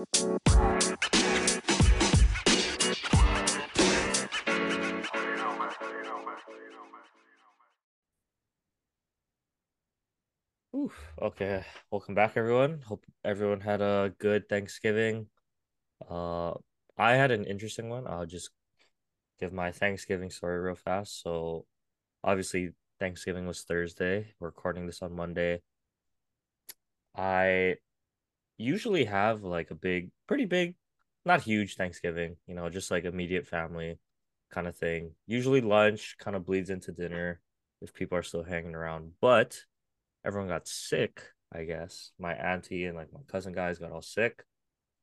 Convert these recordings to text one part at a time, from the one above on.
Oof. Okay. Welcome back, everyone. Hope everyone had a good Thanksgiving. Uh, I had an interesting one. I'll just give my Thanksgiving story real fast. So, obviously, Thanksgiving was Thursday. We're recording this on Monday. I usually have like a big, pretty big, not huge Thanksgiving, you know, just like immediate family kind of thing. Usually lunch kind of bleeds into dinner if people are still hanging around. But everyone got sick, I guess. My auntie and like my cousin guys got all sick.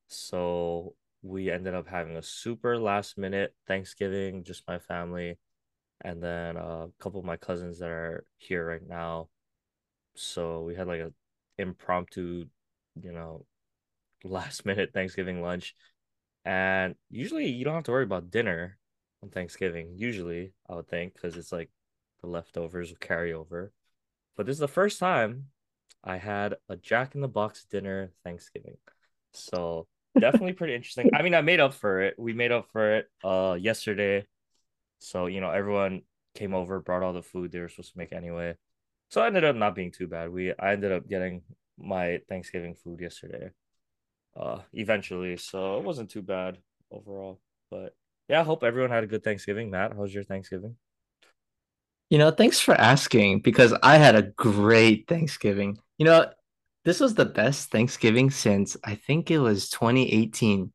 So we ended up having a super last minute Thanksgiving, just my family, and then uh, a couple of my cousins that are here right now. So we had like a impromptu, you know, last minute Thanksgiving lunch. And usually you don't have to worry about dinner on Thanksgiving. Usually, I would think, because it's like the leftovers will carry over. But this is the first time I had a Jack in the Box dinner Thanksgiving. So definitely pretty interesting. I mean, I made up for it. We made up for it uh yesterday. So, you know, everyone came over, brought all the food they were supposed to make anyway. So I ended up not being too bad. We I ended up getting my Thanksgiving food yesterday. Uh eventually. So it wasn't too bad overall. But yeah, I hope everyone had a good Thanksgiving. Matt, how was your Thanksgiving? You know, thanks for asking because I had a great Thanksgiving. You know, this was the best Thanksgiving since I think it was 2018.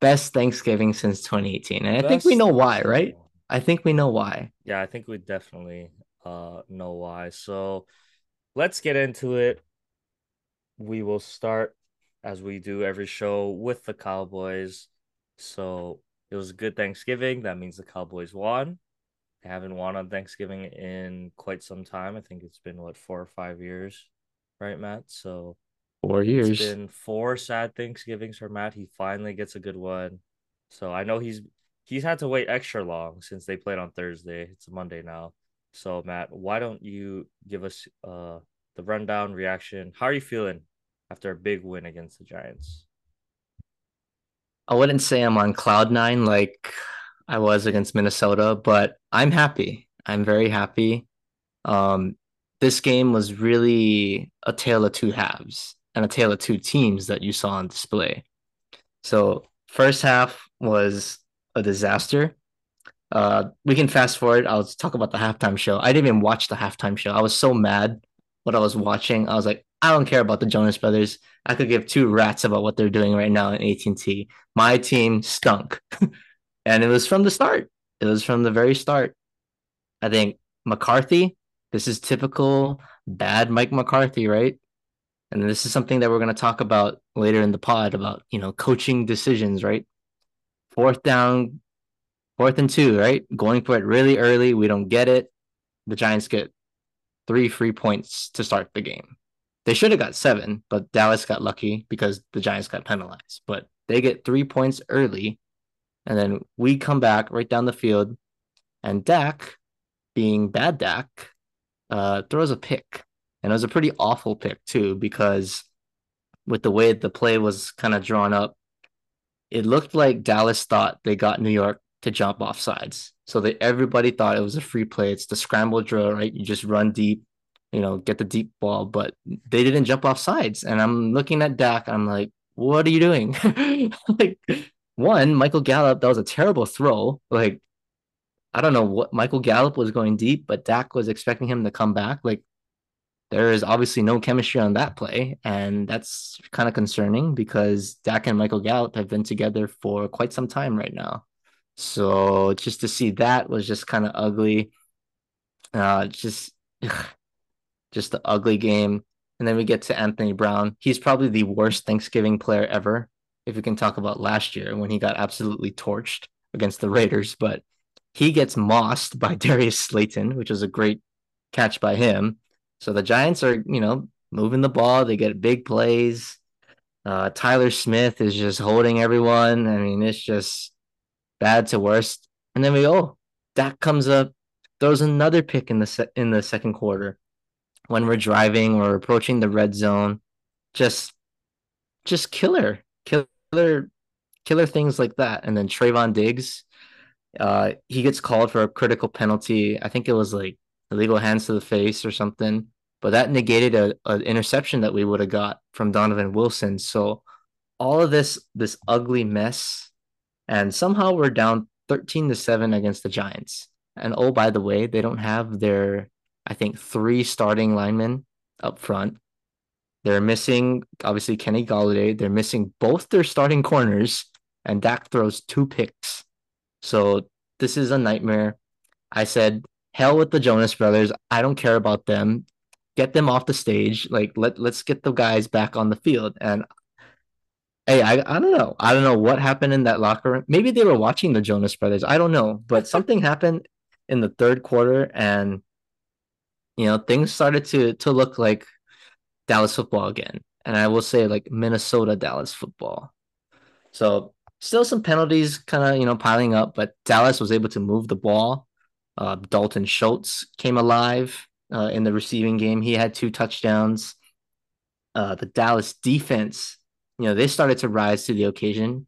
Best Thanksgiving since 2018. And I think we know why, right? I think we know why. Yeah, I think we definitely uh know why. So let's get into it. We will start as we do every show with the Cowboys. So it was a good Thanksgiving. That means the Cowboys won. They haven't won on Thanksgiving in quite some time. I think it's been what four or five years, right, Matt? So Four it's years. been four sad Thanksgivings for Matt. He finally gets a good one. So I know he's he's had to wait extra long since they played on Thursday. It's a Monday now. So Matt, why don't you give us uh the rundown reaction? How are you feeling after a big win against the Giants? I wouldn't say I'm on cloud nine like I was against Minnesota, but I'm happy. I'm very happy. Um, this game was really a tale of two halves and a tale of two teams that you saw on display. So first half was a disaster. Uh, we can fast forward. I'll talk about the halftime show. I didn't even watch the halftime show. I was so mad what I was watching. I was like, I don't care about the Jonas Brothers. I could give two rats about what they're doing right now in AT&T. My team stunk, and it was from the start. It was from the very start. I think McCarthy. This is typical bad Mike McCarthy, right? And this is something that we're going to talk about later in the pod about you know coaching decisions, right? Fourth down, fourth and two, right? Going for it really early. We don't get it. The Giants get three free points to start the game. They should have got seven, but Dallas got lucky because the Giants got penalized. But they get three points early, and then we come back right down the field, and Dak, being bad Dak, uh, throws a pick. And it was a pretty awful pick, too, because with the way the play was kind of drawn up, it looked like Dallas thought they got New York to jump off sides. So that everybody thought it was a free play. It's the scramble drill, right? You just run deep, you know, get the deep ball, but they didn't jump off sides. And I'm looking at Dak, I'm like, what are you doing? like one, Michael Gallup, that was a terrible throw. Like, I don't know what Michael Gallup was going deep, but Dak was expecting him to come back. Like there is obviously no chemistry on that play, and that's kind of concerning because Dak and Michael Gallup have been together for quite some time right now. So just to see that was just kind of ugly. Uh, just just the ugly game. And then we get to Anthony Brown. He's probably the worst Thanksgiving player ever. If we can talk about last year when he got absolutely torched against the Raiders, but he gets mossed by Darius Slayton, which was a great catch by him. So the Giants are, you know, moving the ball. They get big plays. Uh, Tyler Smith is just holding everyone. I mean, it's just bad to worst. And then we oh, Dak comes up, throws another pick in the se- in the second quarter when we're driving or approaching the red zone. Just just killer. killer killer things like that. And then Trevon Diggs, uh, he gets called for a critical penalty. I think it was like illegal hands to the face or something, but that negated a, an interception that we would have got from Donovan Wilson. So all of this this ugly mess, and somehow we're down 13 to 7 against the Giants. And oh, by the way, they don't have their, I think, three starting linemen up front. They're missing obviously Kenny Golladay. They're missing both their starting corners, and Dak throws two picks. So this is a nightmare. I said, hell with the Jonas brothers. I don't care about them. Get them off the stage. Like let let's get the guys back on the field. And hey, I, I don't know. I don't know what happened in that locker room. Maybe they were watching the Jonas brothers. I don't know. But something happened in the third quarter and you know things started to to look like Dallas football again. And I will say like Minnesota Dallas football. So still some penalties kind of, you know, piling up, but Dallas was able to move the ball. Uh, Dalton Schultz came alive uh, in the receiving game. He had two touchdowns. Uh, the Dallas defense, you know, they started to rise to the occasion,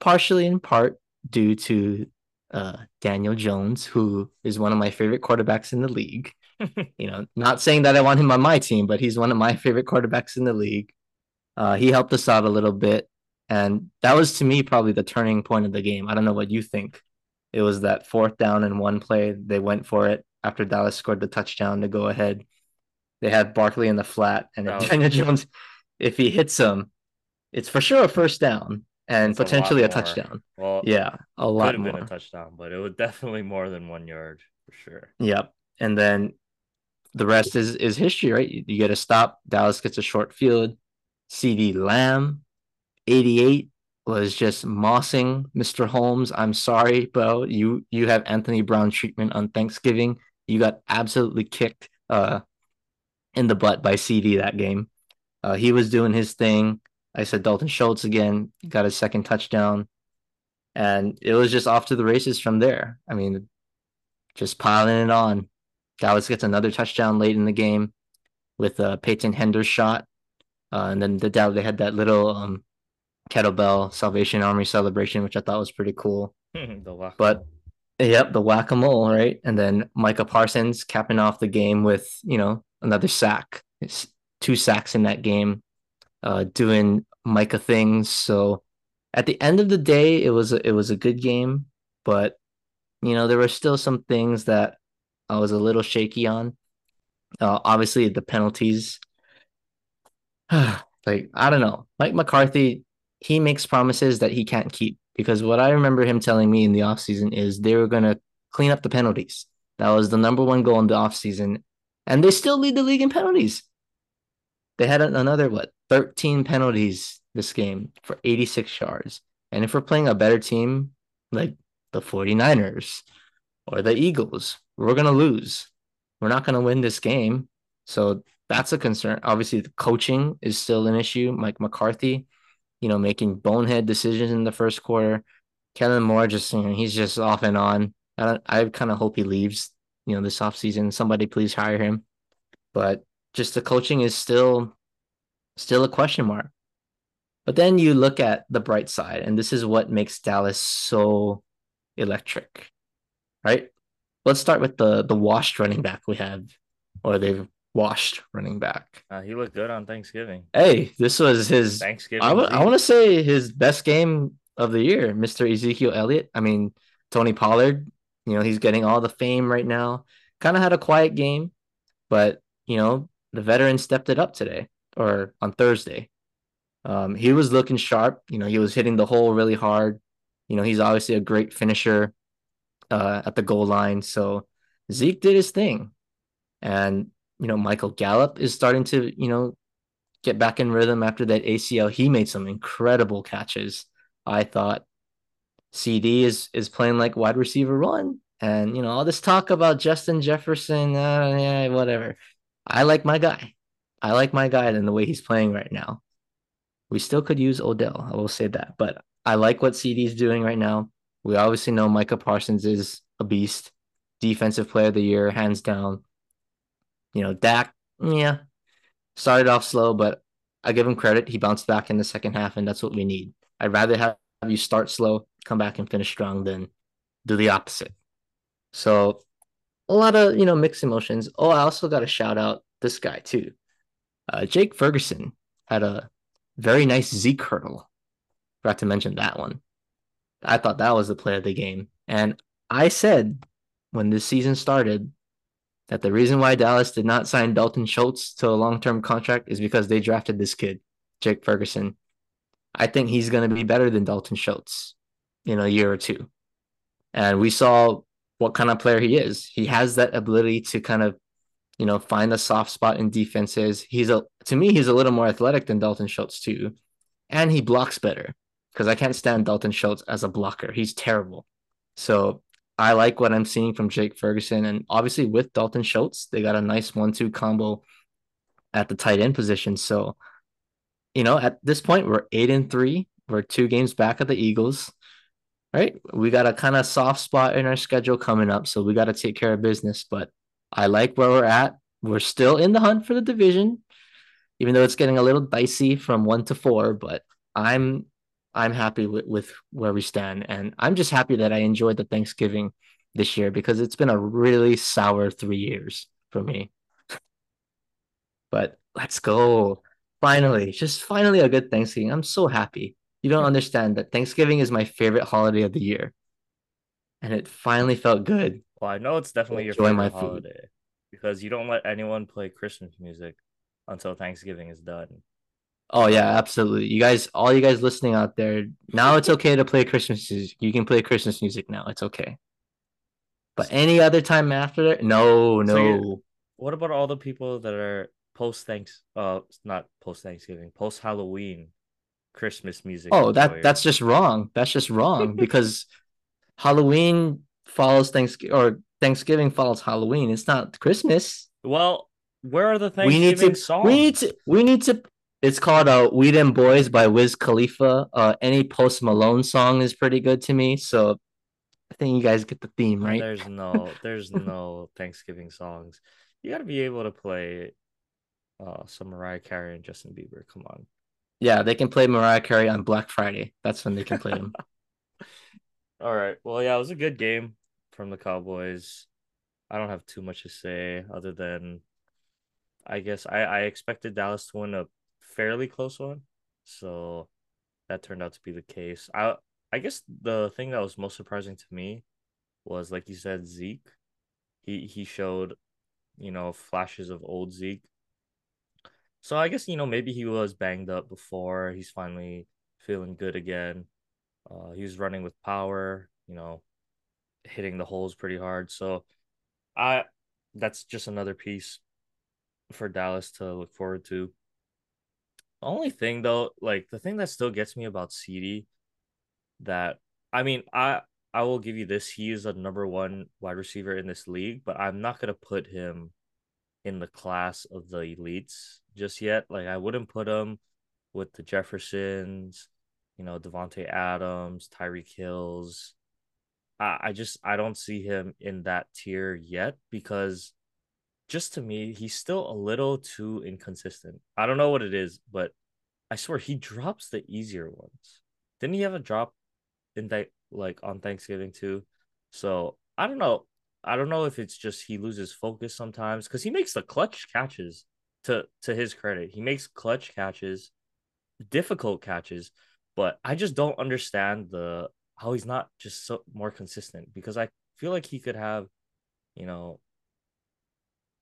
partially in part due to uh, Daniel Jones, who is one of my favorite quarterbacks in the league. you know, not saying that I want him on my team, but he's one of my favorite quarterbacks in the league. Uh, he helped us out a little bit. And that was to me probably the turning point of the game. I don't know what you think. It was that fourth down and one play. They went for it after Dallas scored the touchdown to go ahead. They had Barkley in the flat, and if Daniel Jones, if he hits him, it's for sure a first down and potentially a, a touchdown. Well, yeah, a lot could have been a touchdown, but it was definitely more than one yard for sure. Yep. And then the rest is is history, right? You, you get a stop. Dallas gets a short field. CeeDee Lamb, 88 was just mossing Mr. Holmes. I'm sorry, bro. You you have Anthony Brown treatment on Thanksgiving. You got absolutely kicked uh in the butt by CeeDee that game. Uh, he was doing his thing. I said Dalton Schultz again got his second touchdown, and it was just off to the races from there. I mean, just piling it on. Dallas gets another touchdown late in the game with a uh, Peyton Hendershot. Uh, and then the Dallas they had that little um, kettlebell Salvation Army celebration, which I thought was pretty cool. but yep, the whack a mole, right? And then Micah Parsons capping off the game with you know another sack. It's two sacks in that game, uh, doing Micah things. So at the end of the day, it was a, it was a good game, but you know there were still some things that I was a little shaky on. Uh, obviously, the penalties. like I don't know, Mike McCarthy, he makes promises that he can't keep because what I remember him telling me in the offseason is they were going to clean up the penalties. That was the number one goal in the offseason. And they still lead the league in penalties. They had another, what, 13 penalties this game for 86 yards. And if we're playing a better team like the 49ers or the Eagles we're going to lose. We're not going to win this game. So that's a concern. Obviously, the coaching is still an issue. Mike McCarthy, you know, making bonehead decisions in the first quarter. Kellen Moore just, you know, he's just off and on. I, I kind of hope he leaves, you know, this offseason. Somebody please hire him. But just the coaching is still, still a question mark. But then you look at the bright side, and this is what makes Dallas so electric, right? let's start with the the washed running back we have, or they've washed running back. Uh, he looked good on Thanksgiving. Hey, this was his Thanksgiving. I, w- I want to say his best game of the year, Mr. Ezekiel Elliott. I mean, Tony Pollard. You know, he's getting all the fame right now. Kind of had a quiet game, but you know, the veteran stepped it up today or on Thursday. Um, he was looking sharp. You know, he was hitting the hole really hard. You know, he's obviously a great finisher uh, at the goal line. So Zeke did his thing. And, you know, Michael Gallup is starting to, you know, get back in rhythm after that ACL. He made some incredible catches. I thought CeeDee is is playing like wide receiver one. And, you know, all this talk about Justin Jefferson, uh, yeah, whatever. I like my guy. I like my guy and the way he's playing right now. We still could use Odell. I will say that. But I like what CeeDee's doing right now. We obviously know Micah Parsons is a beast, defensive player of the year, hands down. You know, Dak, yeah, started off slow, but I give him credit. He bounced back in the second half, and that's what we need. I'd rather have you start slow, come back and finish strong than do the opposite. So a lot of you know mixed emotions. Oh, I also got to shout out this guy too. Uh, Jake Ferguson had a very nice Zeke hurdle. Forgot to mention that one. I thought that was the play of the game. And I said when this season started that the reason why Dallas did not sign Dalton Schultz to a long term contract is because they drafted this kid, Jake Ferguson. I think he's going to be better than Dalton Schultz in a year or two. And we saw what kind of player he is. He has that ability to kind of, you know, find a soft spot in defenses. He's a to me, he's a little more athletic than Dalton Schultz too. And he blocks better because I can't stand Dalton Schultz as a blocker. He's terrible. So I like what I'm seeing from Jake Ferguson. And obviously with Dalton Schultz, they got a nice one-two combo at the tight end position. So, you know, at this point, we're eight and three. We're two games back of the Eagles. Right. We got a kind of soft spot in our schedule coming up. So we got to take care of business. But I like where we're at. We're still in the hunt for the division, even though it's getting a little dicey from one to four. But I'm I'm happy with, with where we stand. And I'm just happy that I enjoyed the Thanksgiving this year because it's been a really sour three years for me. But let's go. Finally, just finally a good Thanksgiving. I'm so happy. You don't understand that Thanksgiving is my favorite holiday of the year. And it finally felt good. Well, I know it's definitely your favorite my holiday because you don't let anyone play Christmas music until Thanksgiving is done. Oh yeah, absolutely. You guys, all you guys listening out there, now it's okay to play Christmas music. You can play Christmas music now. It's okay. But any other time after that, no, no. So what about all the people that are post thanks uh not post Thanksgiving, post Halloween Christmas music? Oh, that that's just wrong. That's just wrong because Halloween follows Thanksgiving or Thanksgiving follows Halloween. It's not Christmas. Well, where are the Thanksgiving we need to, songs? We need to we need to it's called uh, "We Them Boys" by Wiz Khalifa. Uh, any Post Malone song is pretty good to me, so I think you guys get the theme, right? There's no, there's no Thanksgiving songs. You got to be able to play uh, some Mariah Carey and Justin Bieber. Come on. Yeah, they can play Mariah Carey on Black Friday. That's when they can play them. All right. Well, yeah, it was a good game from the Cowboys. I don't have too much to say other than I guess I, I expected Dallas to win a fairly close one. So that turned out to be the case. I I guess the thing that was most surprising to me was like you said, Zeke. He he showed, you know, flashes of old Zeke. So I guess you know maybe he was banged up before. He's finally feeling good again. Uh, he was running with power, you know, hitting the holes pretty hard. So I that's just another piece for Dallas to look forward to. The only thing though, like the thing that still gets me about CeeDee that I mean, I I will give you this. He is a number one wide receiver in this league, but I'm not gonna put him in the class of the elites just yet. Like I wouldn't put him with the Jeffersons, you know, Davante Adams, Tyreek Hills. I, just I don't see him in that tier yet because just to me, he's still a little too inconsistent. I don't know what it is, but I swear he drops the easier ones. Didn't he have a drop in that like on Thanksgiving too? So I don't know. I don't know if it's just he loses focus sometimes because he makes the clutch catches. To to his credit, he makes clutch catches, difficult catches, but I just don't understand the how he's not just so more consistent because I feel like he could have, you know,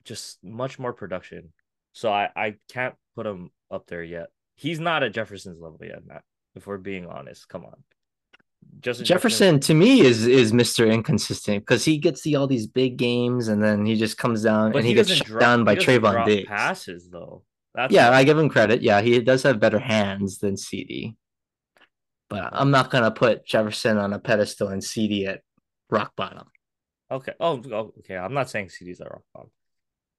just much more production. So I, I can't put him up there yet. He's not at Jefferson's level yet, Matt. If we're being honest, come on. Justin Jefferson, Jefferson to me is is Mr. Inconsistent because he gets the all these big games and then he just comes down and he, he gets shut drop, down by Trevon Diggs. Passes though. That's yeah, I give him credit. Yeah, he does have better hands than CeeDee. But I'm not gonna put Jefferson on a pedestal and CeeDee at rock bottom. Okay. Oh, oh okay. I'm not saying CeeDee's at rock bottom.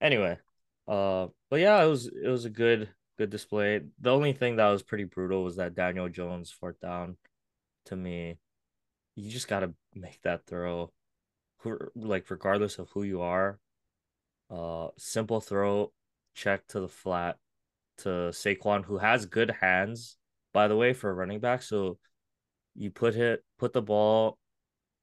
Anyway, uh, but yeah, it was it was a good good display. The only thing that was pretty brutal was that Daniel Jones fourth down. To me, you just gotta make that throw, like regardless of who you are. Uh, simple throw, check to the flat to Saquon, who has good hands, by the way, for a running back. So you put it put the ball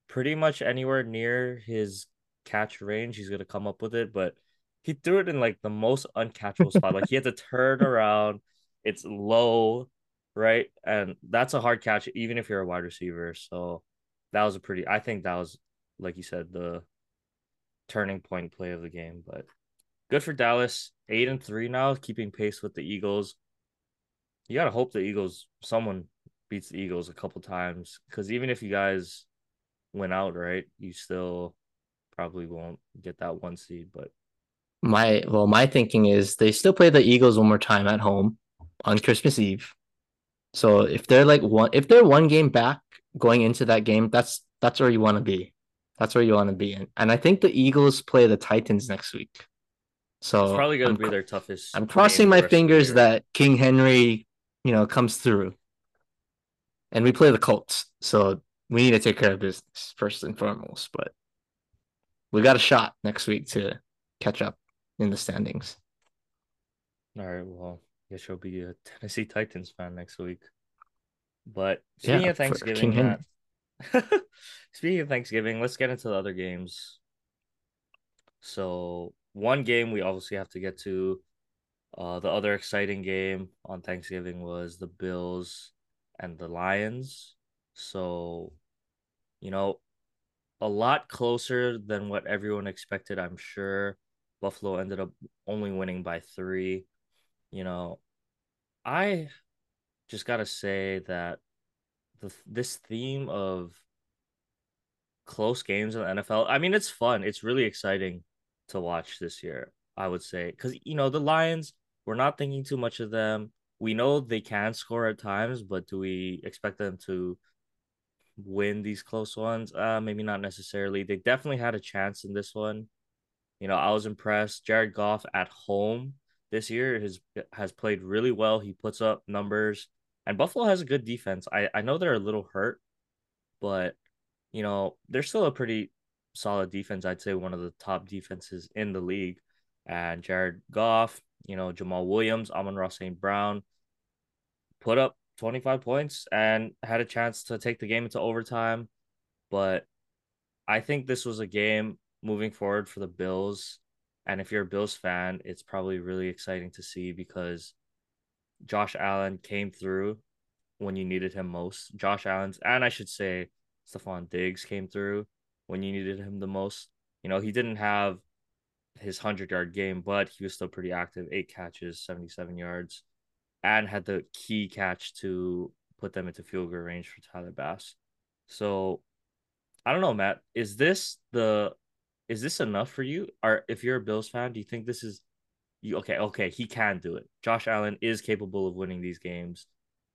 pretty much anywhere near his catch range, he's gonna come up with it. But he threw it in like the most uncatchable spot. Like he had to turn around. It's low, right? And that's a hard catch, even if you're a wide receiver. So that was a pretty I think that was like you said, the turning point play of the game. But good for Dallas. Eight and three now, keeping pace with the Eagles. You gotta hope the Eagles someone beats the Eagles a couple times. Cause even if you guys went out, right, you still probably won't get that one seed. But my well, my thinking is they still play the Eagles one more time at home on Christmas Eve. So if they're like one, if they're one game back going into that game, that's that's where you want to be. That's where you want to be. And, and I think the Eagles play the Titans next week. So it's probably going to be their toughest. I'm crossing my fingers that King Henry, you know, comes through. And we play the Colts. So we need to take care of business first and foremost. But we got a shot next week to catch up in the standings. All right. Well, I guess you'll be a Tennessee Titans fan next week. But speaking yeah, of Thanksgiving, Matt, speaking of Thanksgiving, let's get into the other games. So one game we obviously have to get to. Uh, the other exciting game on Thanksgiving was the Bills and the Lions. So, you know, a lot closer than what everyone expected, I'm sure. Buffalo ended up only winning by three. You know, I just got to say that the this theme of close games in the NFL, I mean, it's fun. It's really exciting to watch this year, I would say. Because, you know, the Lions, we're not thinking too much of them. We know they can score at times, but do we expect them to win these close ones? Uh, maybe not necessarily. They definitely had a chance in this one. You know, I was impressed. Jared Goff at home this year has has played really well. He puts up numbers, and Buffalo has a good defense. I I know they're a little hurt, but you know they're still a pretty solid defense. I'd say one of the top defenses in the league. And Jared Goff, you know Jamaal Williams, Amon-Ra St. Brown, put up 25 points and had a chance to take the game into overtime. But I think this was a game moving forward for the Bills. And if you're a Bills fan, it's probably really exciting to see because Josh Allen came through when you needed him most. Josh Allen's, and I should say, Stefon Diggs came through when you needed him the most. You know, he didn't have his 100 yard game, but he was still pretty active eight catches, 77 yards, and had the key catch to put them into field goal range for Tyler Bass. So I don't know, Matt. Is this the is this enough for you? Or if you're a Bills fan, do you think this is you okay, okay, he can do it. Josh Allen is capable of winning these games.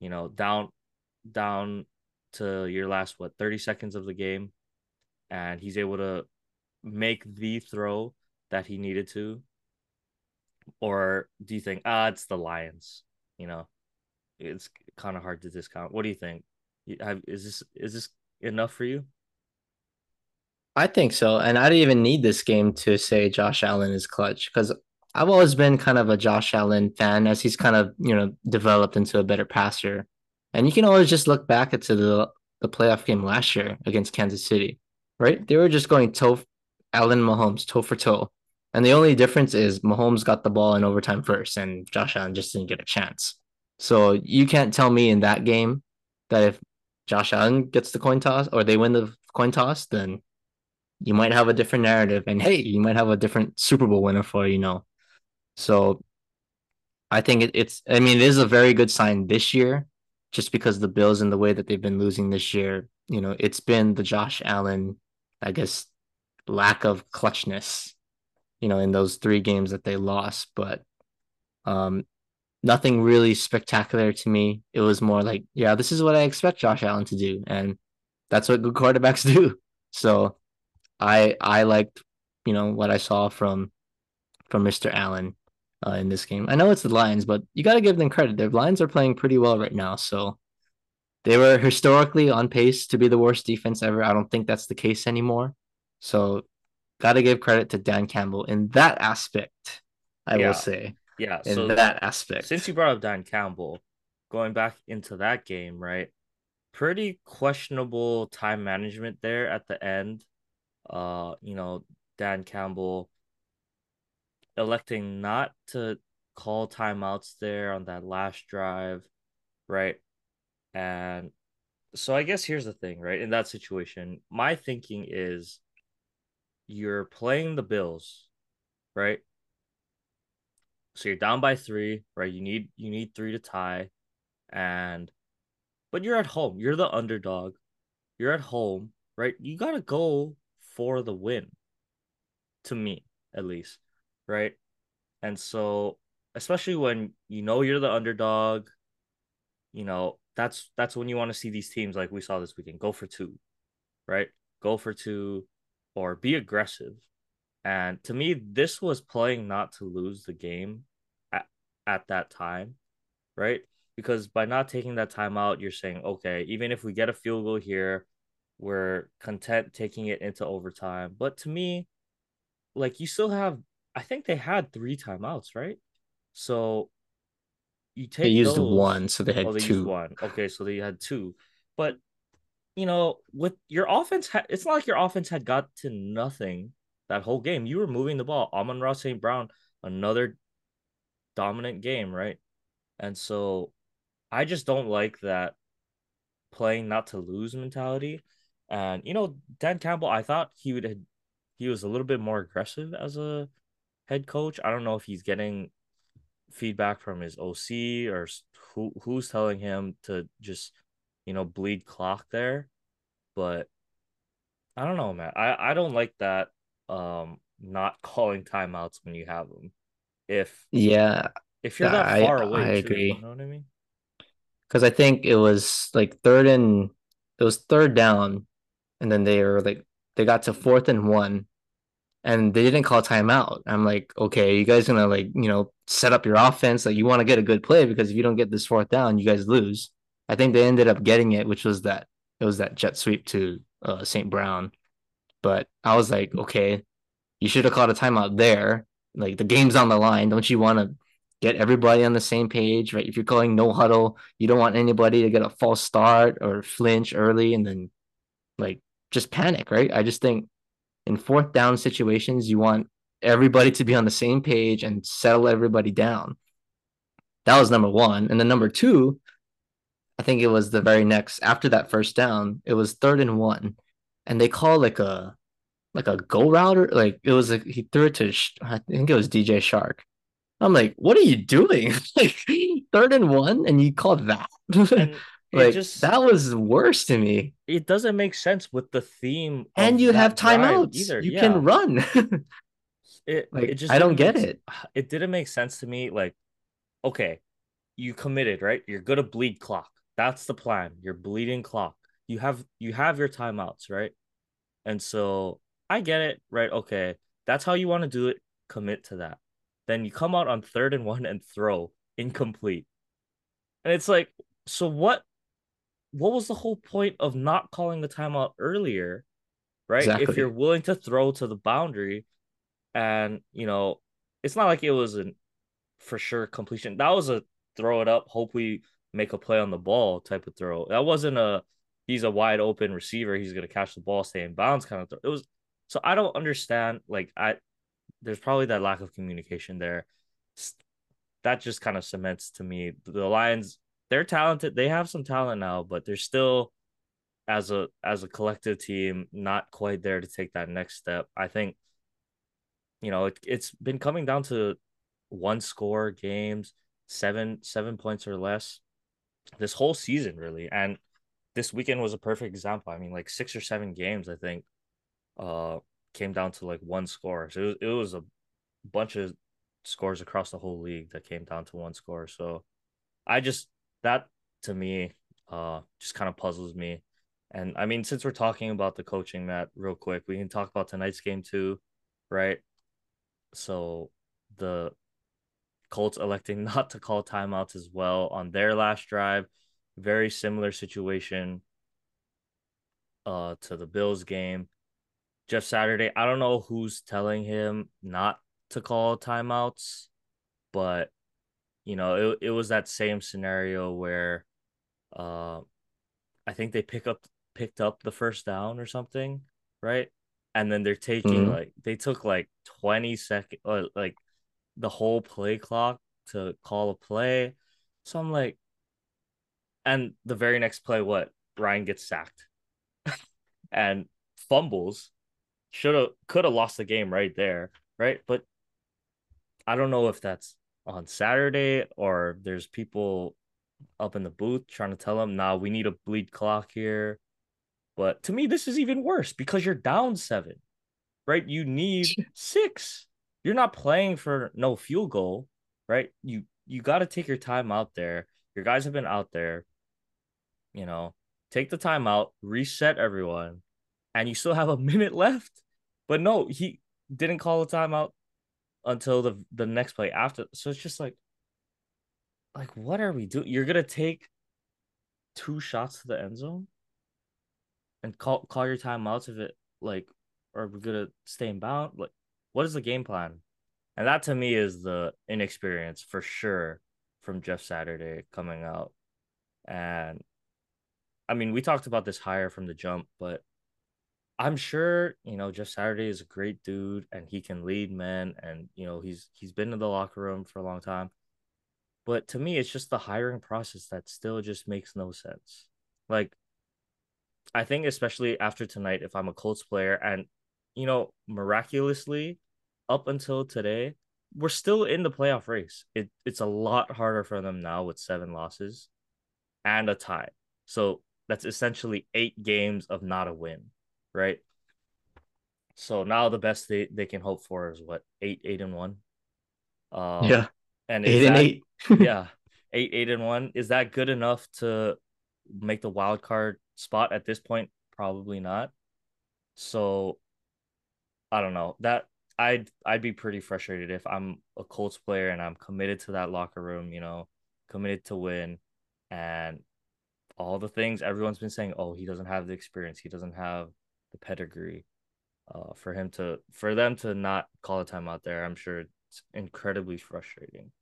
You know, down down to your last what 30 seconds of the game and he's able to make the throw that he needed to or do you think ah it's the lions you know it's kind of hard to discount what do you think have is this is this enough for you I think so. And I didn't even need this game to say Josh Allen is clutch because I've always been kind of a Josh Allen fan as he's kind of, you know, developed into a better passer. And you can always just look back at the the playoff game last year against Kansas City, right? They were just going toe Allen Mahomes toe for toe. And the only difference is Mahomes got the ball in overtime first and Josh Allen just didn't get a chance. So you can't tell me in that game that if Josh Allen gets the coin toss or they win the coin toss, then you might have a different narrative and hey you might have a different super bowl winner for you know so i think it, it's i mean it is a very good sign this year just because the bills and the way that they've been losing this year you know it's been the josh allen i guess lack of clutchness you know in those three games that they lost but um nothing really spectacular to me it was more like yeah this is what i expect josh allen to do and that's what good quarterbacks do so I I liked you know what I saw from from Mr. Allen uh, in this game. I know it's the Lions, but you got to give them credit. Their Lions are playing pretty well right now, so they were historically on pace to be the worst defense ever. I don't think that's the case anymore. So got to give credit to Dan Campbell in that aspect. I yeah. will say. yeah, in so that aspect. since you brought up Dan Campbell, going back into that game, right? Pretty questionable time management there at the end. Uh, you know, Dan Campbell electing not to call timeouts there on that last drive, right? And so I guess here's the thing, right? In that situation, my thinking is you're playing the Bills, right? So you're down by 3, right? You need you need 3 to tie and but you're at home. You're the underdog. You're at home, right? You got to go for the win. To me, at least, right? And so especially when you know you're the underdog, you know, that's that's when you want to see these teams like we saw this weekend go for two, right? Go for two or be aggressive. And to me, this was playing not to lose the game at, at that time, right? Because by not taking that time out, you're saying, okay, even if we get a field goal here, we're content taking it into overtime. But to me, like you still have, I think they had three timeouts, right? So you take they used those. one, so they Oh, had they used two. one. Okay, so they had two. But you know, with your offense, it's not like your offense had got to nothing that whole game. You were moving the ball. Amon-Ra St. Brown, another dominant game, right? And so I just don't like that playing not to lose mentality. And you know, Dan Campbell, I thought he would he was a little bit more aggressive as a head coach. I don't know if he's getting feedback from his OC or who who's telling him to just you know bleed clock there, but I don't know, man. I I don't like that um not calling timeouts when you have them. If Yeah, if you're that I far I away too, you agree. know what I mean? Because I think it was like third and it was third down, and then they were like they got to fourth and one, and they didn't call timeout. I'm like, okay, you guys gonna like you know set up your offense like you want to get a good play because if you don't get this fourth down, you guys lose. I think they ended up getting it, which was that it was that jet sweep to uh, St. Brown. But I was like, okay, you should have called a timeout there. Like the game's on the line. Don't you want to get everybody on the same page, right? If you're calling no huddle, you don't want anybody to get a false start or flinch early and then like just panic, right? I just think in fourth down situations, you want everybody to be on the same page and settle everybody down. That was number one. And then number two, I think it was the very next after that first down, it was third and one. And they call like a like a go router. Like it was like he threw it to I think it was DJ Chark. I'm like, what are you doing? like third and one, and you called that. Like just that was worse to me. it doesn't make sense with the theme And you have timeouts. either. You Yeah. can run. It like it just I don't didn't make get it. it didn't make sense to me like okay, you committed, right? You're gonna bleed clock. That's the plan. You're bleeding clock. You have you have your timeouts, right? And so I get it, right? Okay, that's how you want to do it. Commit to that. Then you come out on third and one and throw incomplete. And it's like, so what what was the whole point of not calling the timeout earlier, right? If you're willing to throw to the boundary and, you know, it's not like it was an for sure completion. That was a throw it up, hope we make a play on the ball type of throw. That wasn't a he's a wide open receiver, he's gonna catch the ball, stay in bounds kind of throw. It was so I don't understand. Like I there's probably that lack of communication there. That just kind of cements to me the Lions, they're talented, they have some talent now, but they're still as a as a collective team not quite there to take that next step. I think you know it, it's been coming down to one score games, seven seven points or less this whole season really. And this weekend was a perfect example. I mean, like six or seven games, I think, uh, came down to like one score. So it was, it was a bunch of scores across the whole league that came down to one score. So I just that to me, uh, just kind of puzzles me. And I mean, since we're talking about the coaching, Matt, real quick, we can talk about tonight's game too, right? So the Colts electing not to call timeouts as well on their last drive. Very similar situation uh to the Bills game. Jeff Saturday, I don't know who's telling him not to call timeouts. but you know, it, it was that same scenario where uh I think they pick up picked up the first down or something, right? And then they're taking Mhm. like they took like 20 second uh, like the whole play clock to call a play. So I'm like, and the very next play, what? Ryan gets sacked and fumbles. Should have could have lost the game right there, right? But I don't know if that's on Saturday or there's people up in the booth trying to tell them, nah, we need a bleed clock here. But to me, this is even worse because you're down seven, right? You need six. You're not playing for no field goal, right? You you got to take your time out there. Your guys have been out there, you know. Take the time out, reset everyone, and you still have a minute left. But no, he didn't call a timeout until the the next play after. So it's just like, like what are we doing? You're gonna take two shots to the end zone and call call your timeouts if it like are we gonna stay in bound? Like, what is the game plan? And that to me is the inexperience for sure from Jeff Saturday coming out. And I mean, we talked about this higher from the jump, but I'm sure, you know, Jeff Saturday is a great dude and he can lead men and you know, he's he's been in the locker room for a long time. But to me, it's just the hiring process that still just makes no sense. Like I think especially after tonight, if I'm a Colts player and you know, miraculously, up until today, we're still in the playoff race. It it's a lot harder for them now with seven losses and a tie. So that's essentially eight games of not a win, right? So now the best they, they can hope for is what eight, eight and one. Um, Yeah. and Eight and that eight. yeah, eight, eight and one. Is that good enough to make the wild card spot at this point? Probably not. So I don't know. That I'd I'd be pretty frustrated if I'm a Colts player and I'm committed to that locker room, you know, committed to win and all the things everyone's been saying, oh, he doesn't have the experience, he doesn't have the pedigree. Uh, for him to for them to not call a timeout there, I'm sure it's incredibly frustrating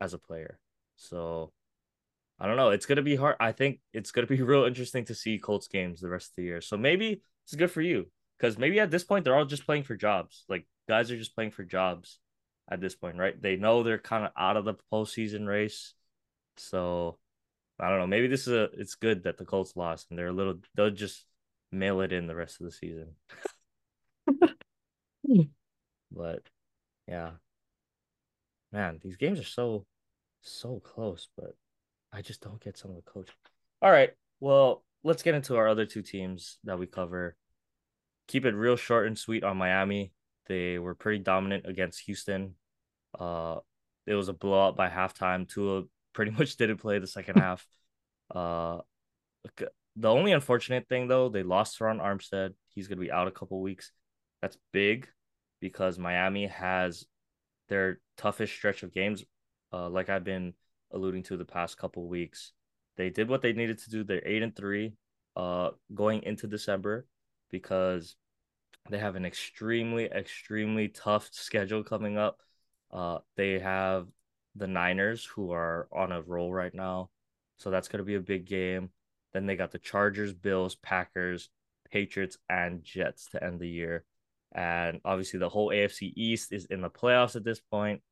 as a player. So I don't know. It's gonna be hard. I think it's gonna be real interesting to see Colts games the rest of the year. So maybe it's good for you because maybe at this point they're all just playing for jobs. Like guys are just playing for jobs at this point, right? They know they're kind of out of the postseason race. So I don't know. Maybe this is a. It's good that the Colts lost and they're a little. They'll just mail it in the rest of the season. But yeah, man, these games are so so close, but I just don't get some of the coaching. All right, well, let's get into our other two teams that we cover. Keep it real short and sweet on Miami. They were pretty dominant against Houston. Uh, it was a blowout by halftime. Tua pretty much didn't play the second half. Uh, the only unfortunate thing though, they lost Ron Armstead. He's gonna be out a couple weeks. That's big because Miami has their toughest stretch of games. Uh, like I've been alluding to the past couple weeks, they did what they needed to do. They're eight and three, uh, going into December because they have an extremely, extremely tough schedule coming up. Uh, they have the Niners who are on a roll right now, so that's gonna be a big game. Then they got the Chargers, Bills, Packers, Patriots, and Jets to end the year. And obviously, the whole AFC East is in the playoffs at this point.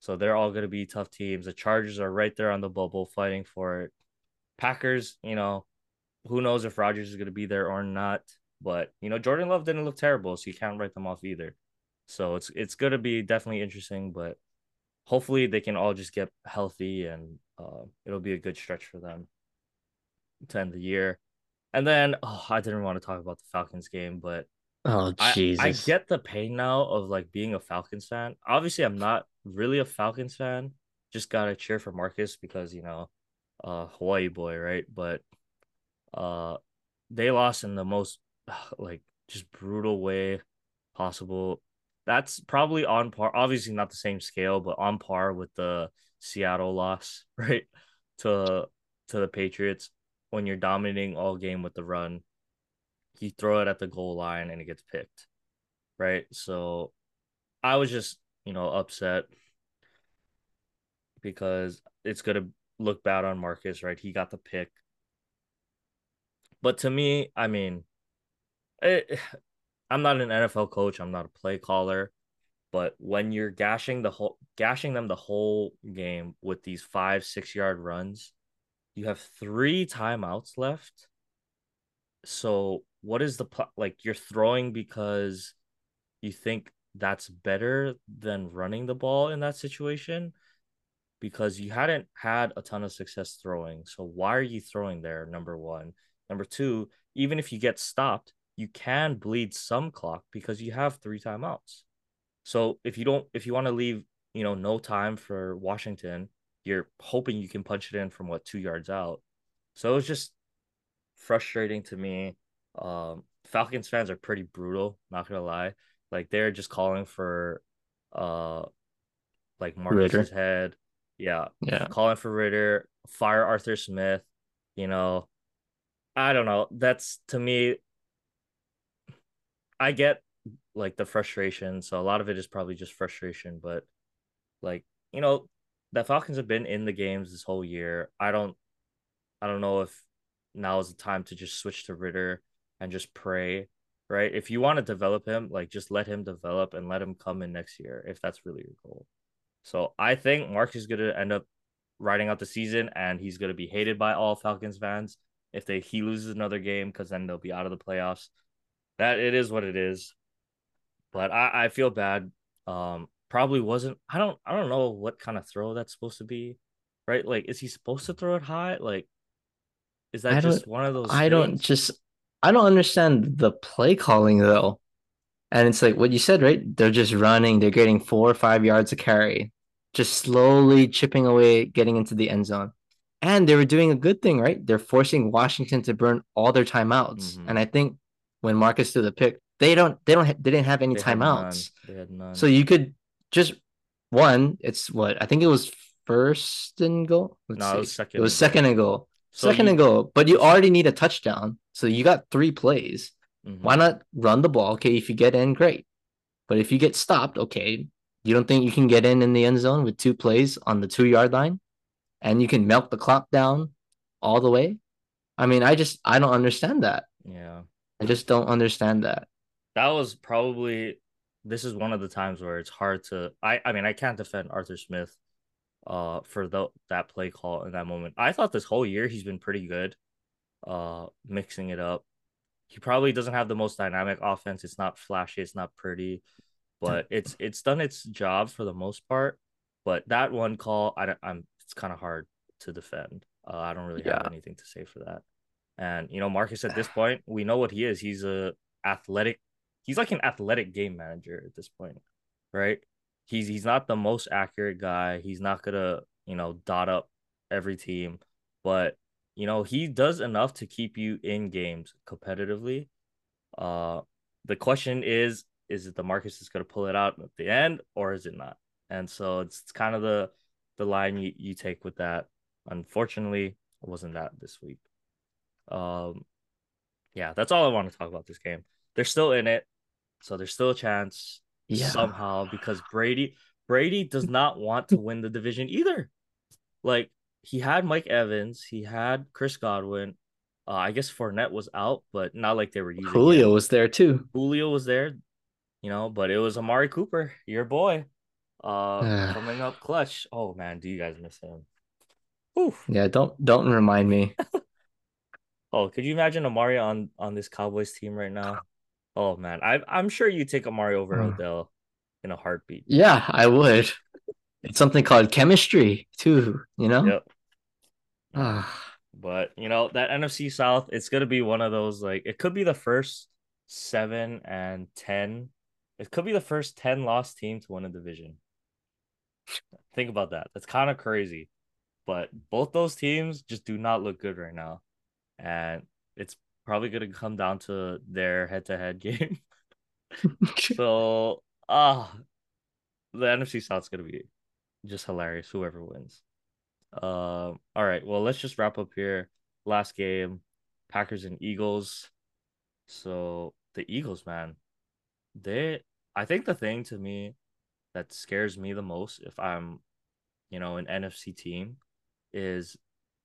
So they're all going to be tough teams. The Chargers are right there on the bubble fighting for it. Packers, you know, who knows if Rodgers is going to be there or not. But, you know, Jordan Love didn't look terrible, so you can't write them off either. So it's it's going to be definitely interesting, but hopefully they can all just get healthy and uh, it'll be a good stretch for them to end the year. And then oh, I didn't want to talk about the Falcons game, but Oh I I get the pain now of like being a Falcons fan. Obviously, I'm not really a Falcons fan. Just gotta cheer for Marcus because you know, uh, Hawaii boy, right? But uh, they lost in the most like just brutal way possible. That's probably on par. Obviously, not the same scale, but on par with the Seattle loss, right? To to the Patriots when you're dominating all game with the run you throw it at the goal line and it gets picked, right? So I was just, you know, upset. because it's gonna look bad on Marcus, right? He got the pick. But to me, I mean, I'm not an NFL coach. I'm not a play caller. But when you're gashing the whole gashing them the whole game with these five, six yard runs, you have three timeouts left. So what is the pl- like you're throwing because you think that's better than running the ball in that situation? Because you hadn't had a ton of success throwing. So why are you throwing there? Number one. Number two, even if you get stopped, you can bleed some clock because you have three timeouts. So if you don't, if you want to leave, you know, no time for Washington, you're hoping you can punch it in from what two yards out. So it was just frustrating to me. Um, Falcons fans are pretty brutal, not gonna lie. Like they're just calling for, uh, like Marcus's Ridder. head. Yeah, yeah, calling for Ridder, fire Arthur Smith. You know, I don't know. That's to me. I get like the frustration. So a lot of it is probably just frustration, but like, you know, the Falcons have been in the games this whole year. I don't I don't know if now is the time to just switch to Ridder and just pray, right? If you want to develop him, like just let him develop and let him come in next year if that's really your goal. So I think Mark is gonna end up riding out the season and he's gonna be hated by all Falcons fans if they he loses another game because then they'll be out of the playoffs. That it is what it is but I, I feel bad. Um, probably wasn't. I don't. I don't know what kind of throw that's supposed to be, right? Like, is he supposed to throw it high? Like, is that just one of those? I things? don't just. I don't understand the play calling though, and it's like what you said, right? They're just running. They're getting four or five yards of carry, just slowly chipping away, getting into the end zone. And they were doing a good thing, right? They're forcing Washington to burn all their timeouts. Mm-hmm. And I think when Marcus threw the pick, they don't they don't they didn't have any they timeouts. Had they had none. So you could just one. It's what I think it was first and goal. Let's no, see. it was second. It was second and goal. So second you, and goal, but you already need a touchdown, so you got three plays. Mm-hmm. Why not run the ball? Okay, if you get in, great. But if you get stopped, okay, you don't think you can get in in the end zone with two plays on the two yard line, and you can melt the clock down all the way? I mean, I just I don't understand that. Yeah, I just don't understand that that was probably this is one of the times where it's hard to I I mean I can't defend Arthur Smith uh for the that play call in that moment. I thought this whole year he's been pretty good uh mixing it up. He probably doesn't have the most dynamic offense. It's not flashy, it's not pretty, but it's it's done its job for the most part. But that one call I I'm it's kind of hard to defend. Uh, I don't really yeah. have anything to say for that. And you know, Marcus at this point, we know what he is. He's a athletic he's like an athletic game manager at this point, right? He's he's not the most accurate guy. He's not gonna you know dot up every team, but you know he does enough to keep you in games competitively. Uh, the question is, is it the Marcus is gonna pull it out at the end, or is it not? And so it's, it's kind of the the line you, you take with that. Unfortunately, it wasn't that this week. Um, yeah, that's all I want to talk about this game. They're still in it. So there's still a chance yeah. somehow because Brady Brady does not want to win the division either. Like he had Mike Evans, he had Chris Godwin. Uh, I guess Fournette was out, but not like they were using. Julio him. was there too. Julio was there, you know, but it was Amari Cooper, your boy, uh, coming up clutch. Oh man, do you guys miss him? Oof. Yeah, don't don't remind me. oh, could you imagine Amari on on this Cowboys team right now? Oh man, I I'm sure you take Amari over uh, Odell in a heartbeat. Yeah, I would. It's something called chemistry too, you know. Yep. Ah. but you know that NFC South, it's gonna be one of those like it could be the first seven and ten. It could be the first ten lost team to win a division. Think about that. That's kind of crazy. But both those teams just do not look good right now. And it's probably going to come down to their head-to-head game. so, ah, uh, the NFC South's going to be just hilarious. Whoever wins. Um. all right. Well, let's just wrap up here. Last game, Packers and Eagles. So the Eagles, man, they. I think the thing to me that scares me the most, if I'm you know, an NFC team is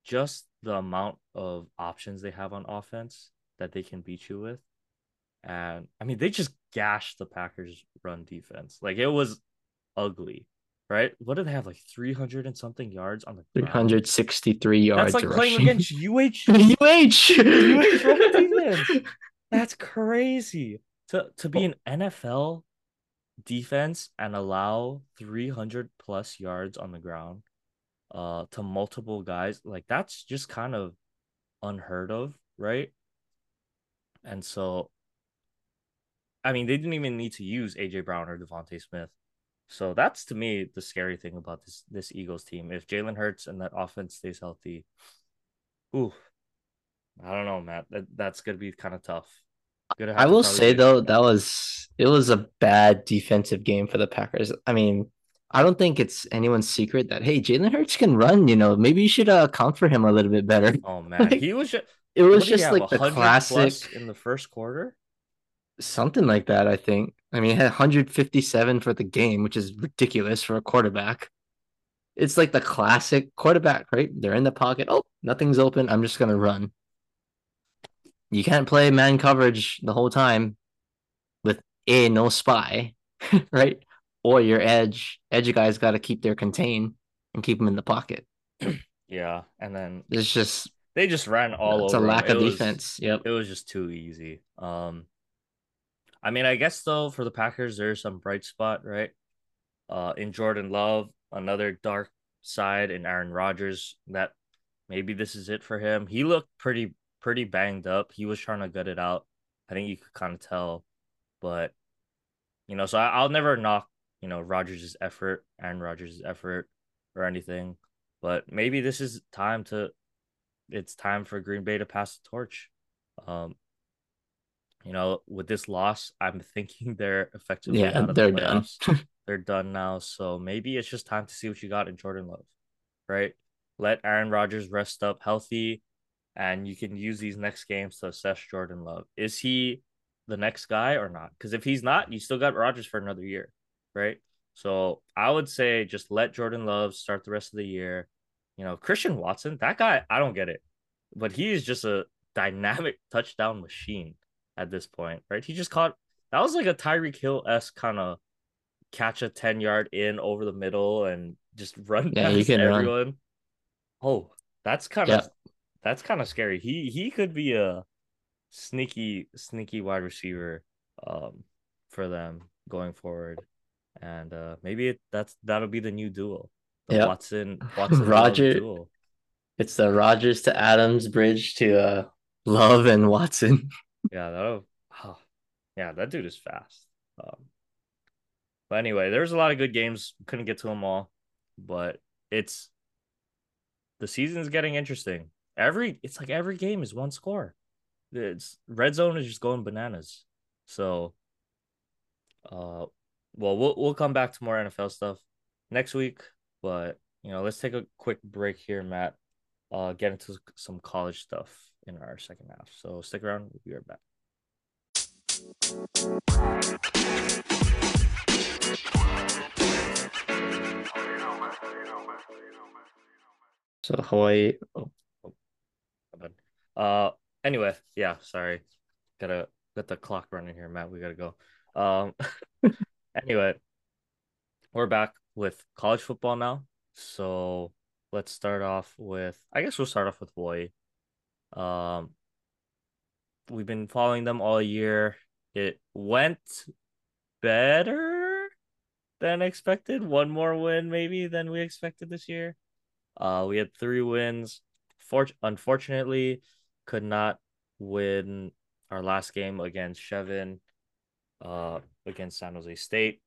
just the amount of options they have on offense that they can beat you with. And I mean, they just gashed the Packers' run defense. Like it was ugly, right? What did they have? Like 300 and something yards on the ground? 363 yards. That's like playing against UH. UH. UH. That's crazy. To to be an NFL defense and allow 300 plus yards on the ground uh to multiple guys like that's just kind of unheard of right? And so i mean they didn't even need to use aj brown or devonta smith. So that's to me the scary thing about this this eagles team. If jalen hurts and that offense stays healthy ooh i don't know matt. That, that's gonna be kind of tough I will say though that was it was a bad defensive game for the Packers. I mean, I don't think it's anyone's secret that hey, Jalen Hurts can run. You know, maybe you should uh, account for him a little bit better. Oh man, like, he was. Just, it was just like the classic in the first quarter, something like that. I think. I mean, he had 157 for the game, which is ridiculous for a quarterback. It's like the classic quarterback, right? They're in the pocket. Oh, nothing's open. I'm just gonna run. You can't play man coverage the whole time with a no spy, right? Or your edge edge guys got to keep their contain and keep them in the pocket. yeah, and then it's just they just ran all it's over. It's a lack of defense. Yep, it was just too easy. Um, I mean, I guess though for the Packers, there's some bright spot, right? Uh, in Jordan Love, another dark side, in Aaron Rodgers. That maybe this is it for him. He looked pretty pretty banged up. He was trying to gut it out. I think you could kind of tell, but you know, so I, I'll never knock you know Rodgers' effort, Aaron Rodgers' effort, or anything. But maybe this is time to it's time for Green Bay to pass the torch. Um, you know, with this loss, I'm thinking they're effectively yeah, they're the done. they're done now. So maybe it's just time to see what you got in Jordan Love, right? Let Aaron Rodgers rest up healthy, and you can use these next games to assess Jordan Love. Is he the next guy or not? Because if he's not, you still got Rodgers for another year right? So I would say just let Jordan Love start the rest of the year. You know, Christian Watson, that guy, I don't get it, but he is just a dynamic touchdown machine at this point, right? He just caught that was like a Tyreek Hill s kind of catch a 10 yard in over the middle and just run yeah, past everyone. Run. Oh, that's kind of yeah. that's kind of scary. He he could be a sneaky sneaky wide receiver um for them going forward and uh, maybe it, that's that'll be the new duel. The yep. Watson Watson Roger duel. It's the Rodgers to Adams bridge to uh, Love and Watson. yeah, that'll. Oh, yeah, that dude is fast. Um, but anyway, there's a lot of good games. Couldn't get to them all, but it's the season's getting interesting. Every it's like every game is one score. It's red zone is just going bananas. So, uh, well, we'll we'll come back to more NFL stuff next week, but you know, let's take a quick break here, Matt. Uh, get into some college stuff in our second half. So stick around. We'll be right back. So Hawaii. Oh. oh uh. Anyway, yeah. Sorry. Gotta get the clock running here, Matt. We gotta go. Um. Anyway, we're back with college football now. So let's start off with I guess we'll start off with Hawaii. Um we've been following them all year. It went better than expected. One more win maybe than we expected this year. Uh we had three wins. For- unfortunately, could not win our last game against Chevin uh, against San Jose State.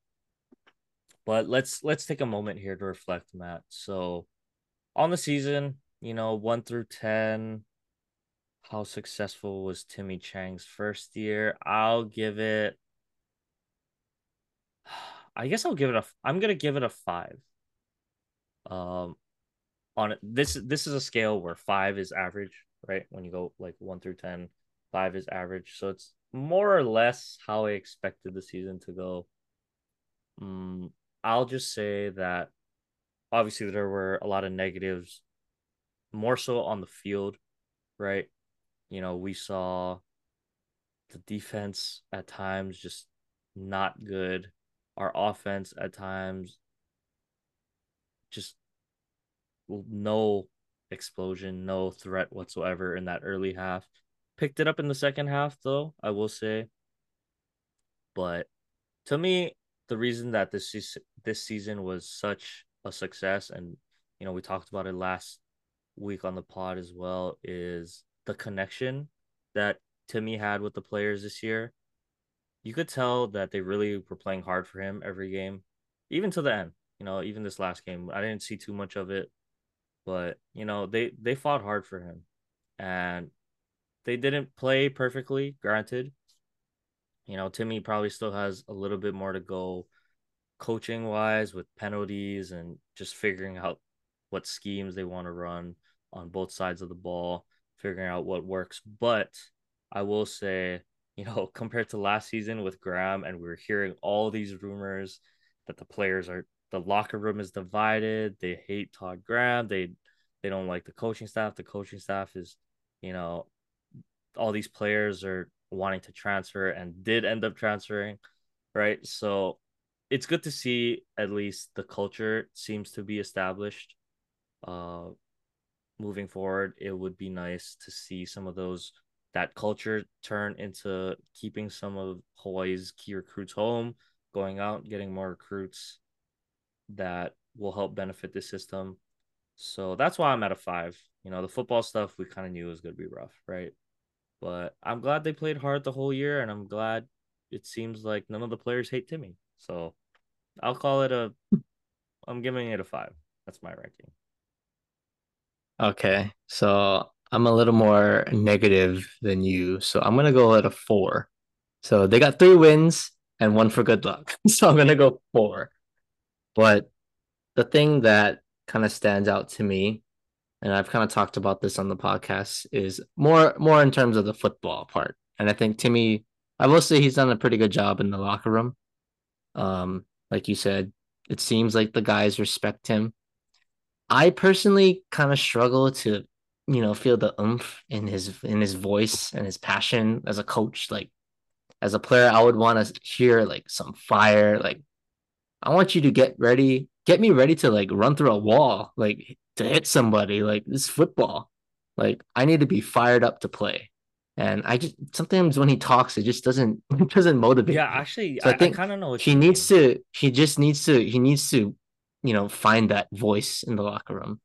But let's let's take a moment here to reflect, Matt. So on the season, you know, one through ten, how successful was Timmy Chang's first year? I'll give it. I guess I'll give it a. I'm gonna give it a five. Um, on this this is a scale where five is average, right? When you go like one through ten, five is average. So it's more or less how I expected the season to go. Um, I'll just say that obviously there were a lot of negatives, more so on the field, right? You know, we saw the defense at times just not good. Our offense at times just no explosion, no threat whatsoever in that early half. Picked it up in the second half though, I will say. But to me, the reason that this season, this season was such a success and you know, we talked about it last week on the pod as well is the connection that Timmy had with the players this year. You could tell that they really were playing hard for him every game, even to the end. You know, even this last game, I didn't see too much of it, but you know, they they fought hard for him, and they didn't play perfectly. Granted, you know, Timmy probably still has a little bit more to go, coaching wise with penalties and just figuring out what schemes they want to run on both sides of the ball, figuring out what works. But I will say, you know, compared to last season with Graham, and we are hearing all these rumors that the players are the locker room is divided. They hate Todd Graham. They they don't like the coaching staff. The coaching staff is, you know, all these players are wanting to transfer and did end up transferring, right? So it's good to see at least the culture seems to be established. Uh, moving forward, it would be nice to see some of those that culture turn into keeping some of Hawaii's key recruits home, going out, getting more recruits that will help benefit the system. So that's why I'm at a five. You know, the football stuff we kind of knew was going to be rough, right? But I'm glad they played hard the whole year, and I'm glad it seems like none of the players hate Timmy. So I'll call it a. I'm giving it a five. That's my ranking. Okay, so I'm a little more negative than you, so I'm gonna go at a four. So they got three wins and one for good luck. So I'm gonna go four. But the thing that kind of stands out to me, and I've kind of talked about this on the podcast, is more more in terms of the football part. And I think Timmy, I will say he's done a pretty good job in the locker room. Um, like you said, it seems like the guys respect him. I personally kind of struggle to, you know, feel the oomph in his in his voice and his passion as a coach. Like as a player, I would want to hear like some fire. Like I want you to get ready, get me ready to like run through a wall, like to hit somebody. Like this football. Like I need to be fired up to play. And I just sometimes when he talks, it just doesn't it doesn't motivate. Yeah, me. actually, So I I, I think kind of know what he needs mean. to he just needs to he needs to you know find that voice in the locker room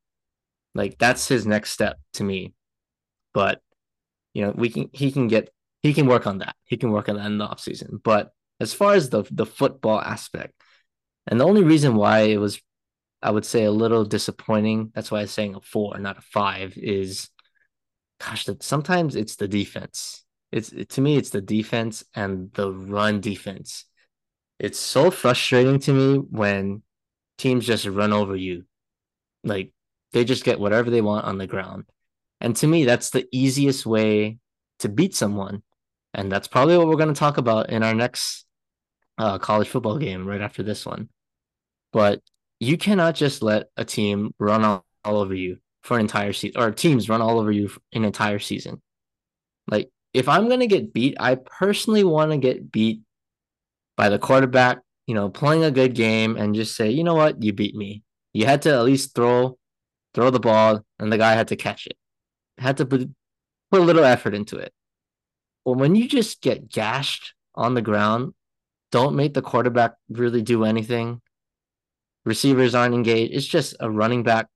like that's his next step to me but you know we can he can get he can work on that he can work on that in the offseason but as far as the the football aspect and the only reason why it was i would say a little disappointing that's why i'm saying a four not a five is gosh that sometimes it's the defense it's to me it's the defense and the run defense it's so frustrating to me when teams just run over you. Like they just get whatever they want on the ground. And to me, that's the easiest way to beat someone. And that's probably what we're going to talk about in our next uh, college football game right after this one. But you cannot just let a team run all, all over you for an entire season, or teams run all over you for an entire season. Like, if I'm going to get beat, I personally want to get beat by the quarterback, you know, playing a good game and just say, you know what, you beat me. You had to at least throw throw the ball, and the guy had to catch it. Had to put, put a little effort into it. But when you just get gashed on the ground, don't make the quarterback really do anything. Receivers aren't engaged. It's just a running back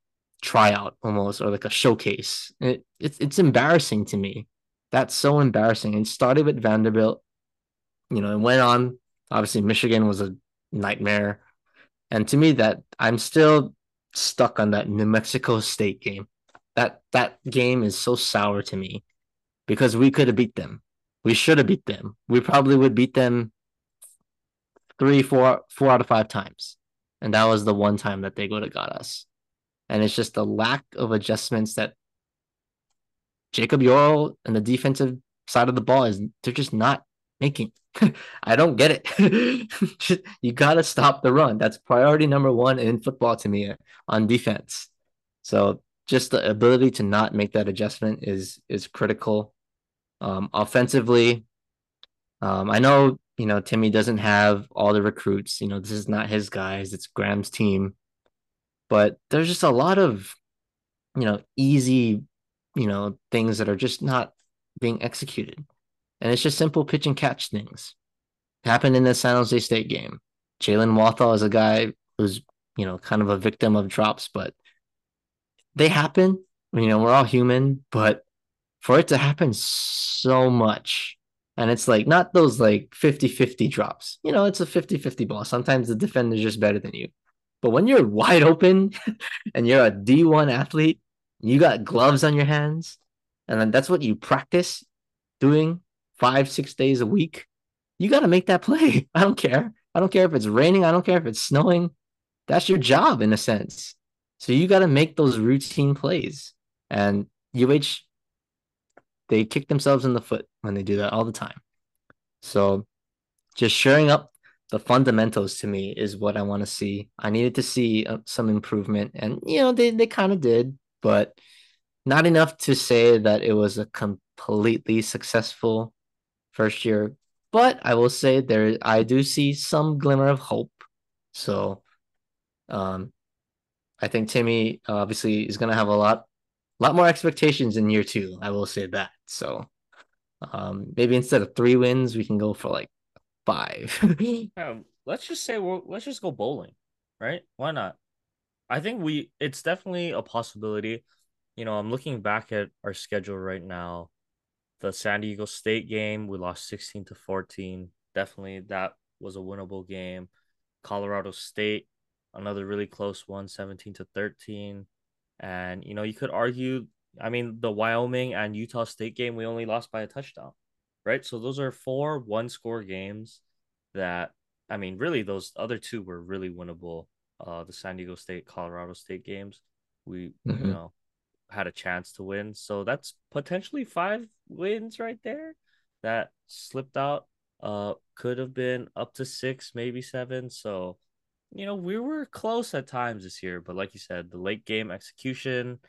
tryout almost, or like a showcase. It, it's it's embarrassing to me. That's so embarrassing. And started with Vanderbilt, you know, and went on. Obviously, Michigan was a nightmare. And to me, that I'm still stuck on that New Mexico State game. That that game is so sour to me because we could have beat them. We should have beat them. We probably would beat them three, four, four out of five times. And that was the one time that they would have got us. And it's just the lack of adjustments that Jacob Yoro and the defensive side of the ball is they're just not making? I don't get it. you got to stop the run. That's priority number one in football to me on defense. So just the ability to not make that adjustment is is critical. Um, offensively, um, I know you know Timmy doesn't have all the recruits. You know this is not his guys; it's Graham's team. But there's just a lot of you know easy you know things that are just not being executed, and it's just simple pitch and catch things. happened in the San Jose State game. Jalen Walthall is a guy who's you know kind of a victim of drops, but they happen. You know, we're all human, but for it to happen so much, and it's like not those like 50 50 drops, you know, it's a 50 50 ball. Sometimes the defender is just better than you. But when you're wide open and you're a D1 athlete, you got gloves on your hands, and then that's what you practice doing five, six days a week. You got to make that play. I don't care. I don't care if it's raining. I don't care if it's snowing. That's your job in a sense. So you got to make those routine plays. And UH, they kick themselves in the foot when they do that all the time. So just shoring up the fundamentals to me is what I want to see. I needed to see uh, some improvement, and you know they they kind of did, but not enough to say that it was a completely successful first year. But I will say there I do see some glimmer of hope. So um I think Timmy obviously is going to have a lot, lot more expectations in year two. I will say that. So um, maybe instead of three wins, we can go for like five. yeah, let's just say we're, let's just go bowling, right? Why not? I think we it's definitely a possibility. You know, I'm looking back at our schedule right now. The San Diego State game, we lost 16 to 14. Definitely that was a winnable game. Colorado State, another really close one, 17 to 13. And, you know, you could argue, I mean, the Wyoming and Utah State game, we only lost by a touchdown, right? So those are four one score games that, I mean, really, those other two were really winnable. Uh, the San Diego State, Colorado State games, we, mm-hmm. you know, had a chance to win. So that's potentially five wins right there that slipped out. Uh, could have been up to six, maybe seven. So, you know, we were close at times this year, but like you said, the late game execution,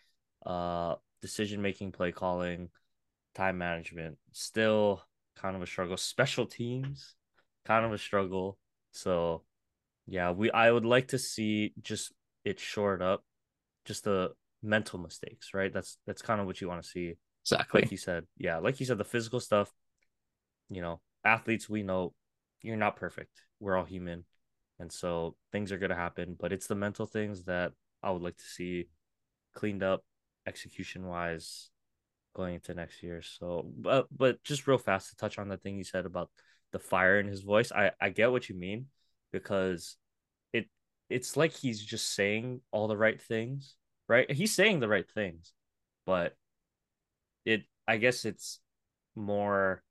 uh, decision making, play calling, time management, still kind of a struggle. Special teams, kind of a struggle. So, yeah, we I would like to see just it shored up, just the mental mistakes, right? That's that's kind of what you want to see. Exactly. Like you said, yeah, like you said, the physical stuff. You know, athletes we know you're not perfect. We're all human. And so things are going to happen, but it's the mental things that I would like to see cleaned up execution wise going into next year. So, but, but just real fast to touch on the thing you said about the fire in his voice. I, I get what you mean because it, it's like he's just saying all the right things, right? He's saying the right things, but it, I guess it's more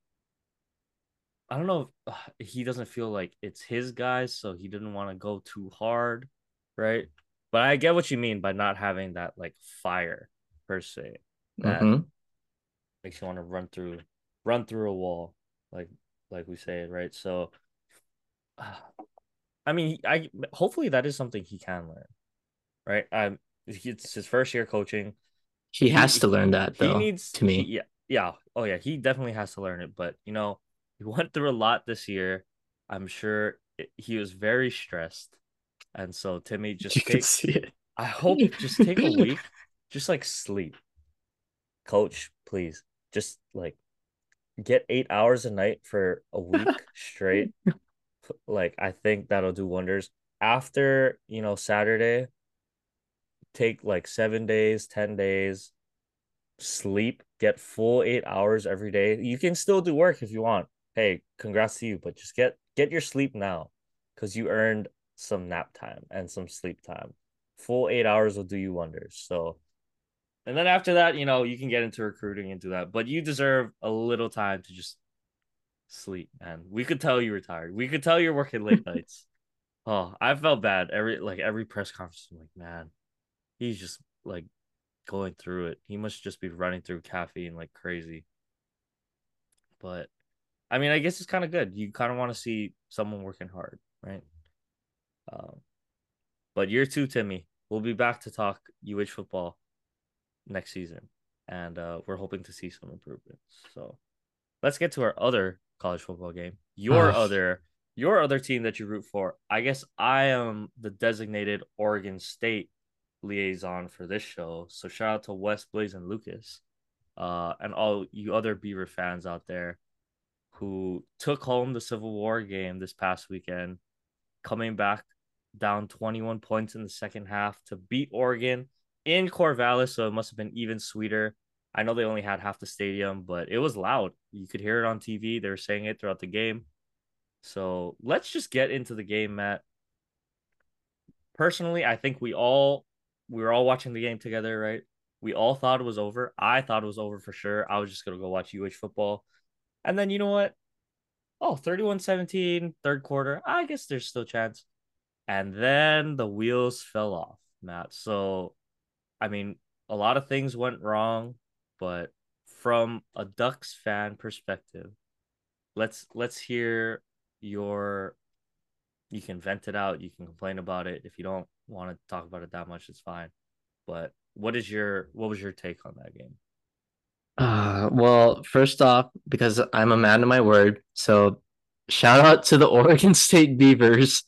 I don't know if he doesn't feel like it's his guys, so he didn't want to go too hard, right? But I get what you mean by not having that like fire per se that mm-hmm. makes you want to run through run through a wall, like like we say right? So, uh, I mean, I hopefully that is something he can learn, right? Um, it's his first year coaching. He, he has to learn that though. He needs to me. He, yeah, yeah. Oh yeah, he definitely has to learn it. But you know, he went through a lot this year. I'm sure it, he was very stressed, and so Timmy just you take. see it. I hope just take a week, just like sleep. Coach, please, just like get eight hours a night for a week straight. like I think that'll do wonders. After you know Saturday, take like seven days, ten days, sleep, get full eight hours every day. You can still do work if you want hey, congrats to you, but just get get your sleep now because you earned some nap time and some sleep time. Full eight hours will do you wonders. So, and then after that, you know, you can get into recruiting and do that, but you deserve a little time to just sleep, man. We could tell you were tired. We could tell you're working late nights. Oh, I felt bad every like every press conference. I'm like, man, he's just like going through it. He must just be running through caffeine like crazy. But I mean, I guess it's kind of good. You kind of want to see someone working hard, right? Um, but year two, Timmy, we'll be back to talk UH football next season, and uh, we're hoping to see some improvements. So let's get to our other college football game. Your other, your other team that you root for. I guess I am the designated Oregon State liaison for this show. So shout out to Wes Blaze and Lucas, uh, and all you other Beaver fans out there who took home the Civil War game this past weekend, coming back down 21 points in the second half to beat Oregon in Corvallis. So it must have been even sweeter. I know they only had half the stadium, but it was loud. You could hear it on TV. They were saying it throughout the game. So let's just get into the game, Matt. Personally, I think we all we were all watching the game together, right? We all thought it was over. I thought it was over for sure. I was just gonna go watch UH football. And then you know what? Oh, 31-17, third quarter. I guess there's still chance. And then the wheels fell off, Matt. So I mean, a lot of things went wrong, but from a Ducks fan perspective, let's let's hear your you can vent it out, you can complain about it. If you don't want to talk about it that much, it's fine. But what is your what was your take on that game? Uh, well, first off, because I'm a man of my word, so shout out to the Oregon State Beavers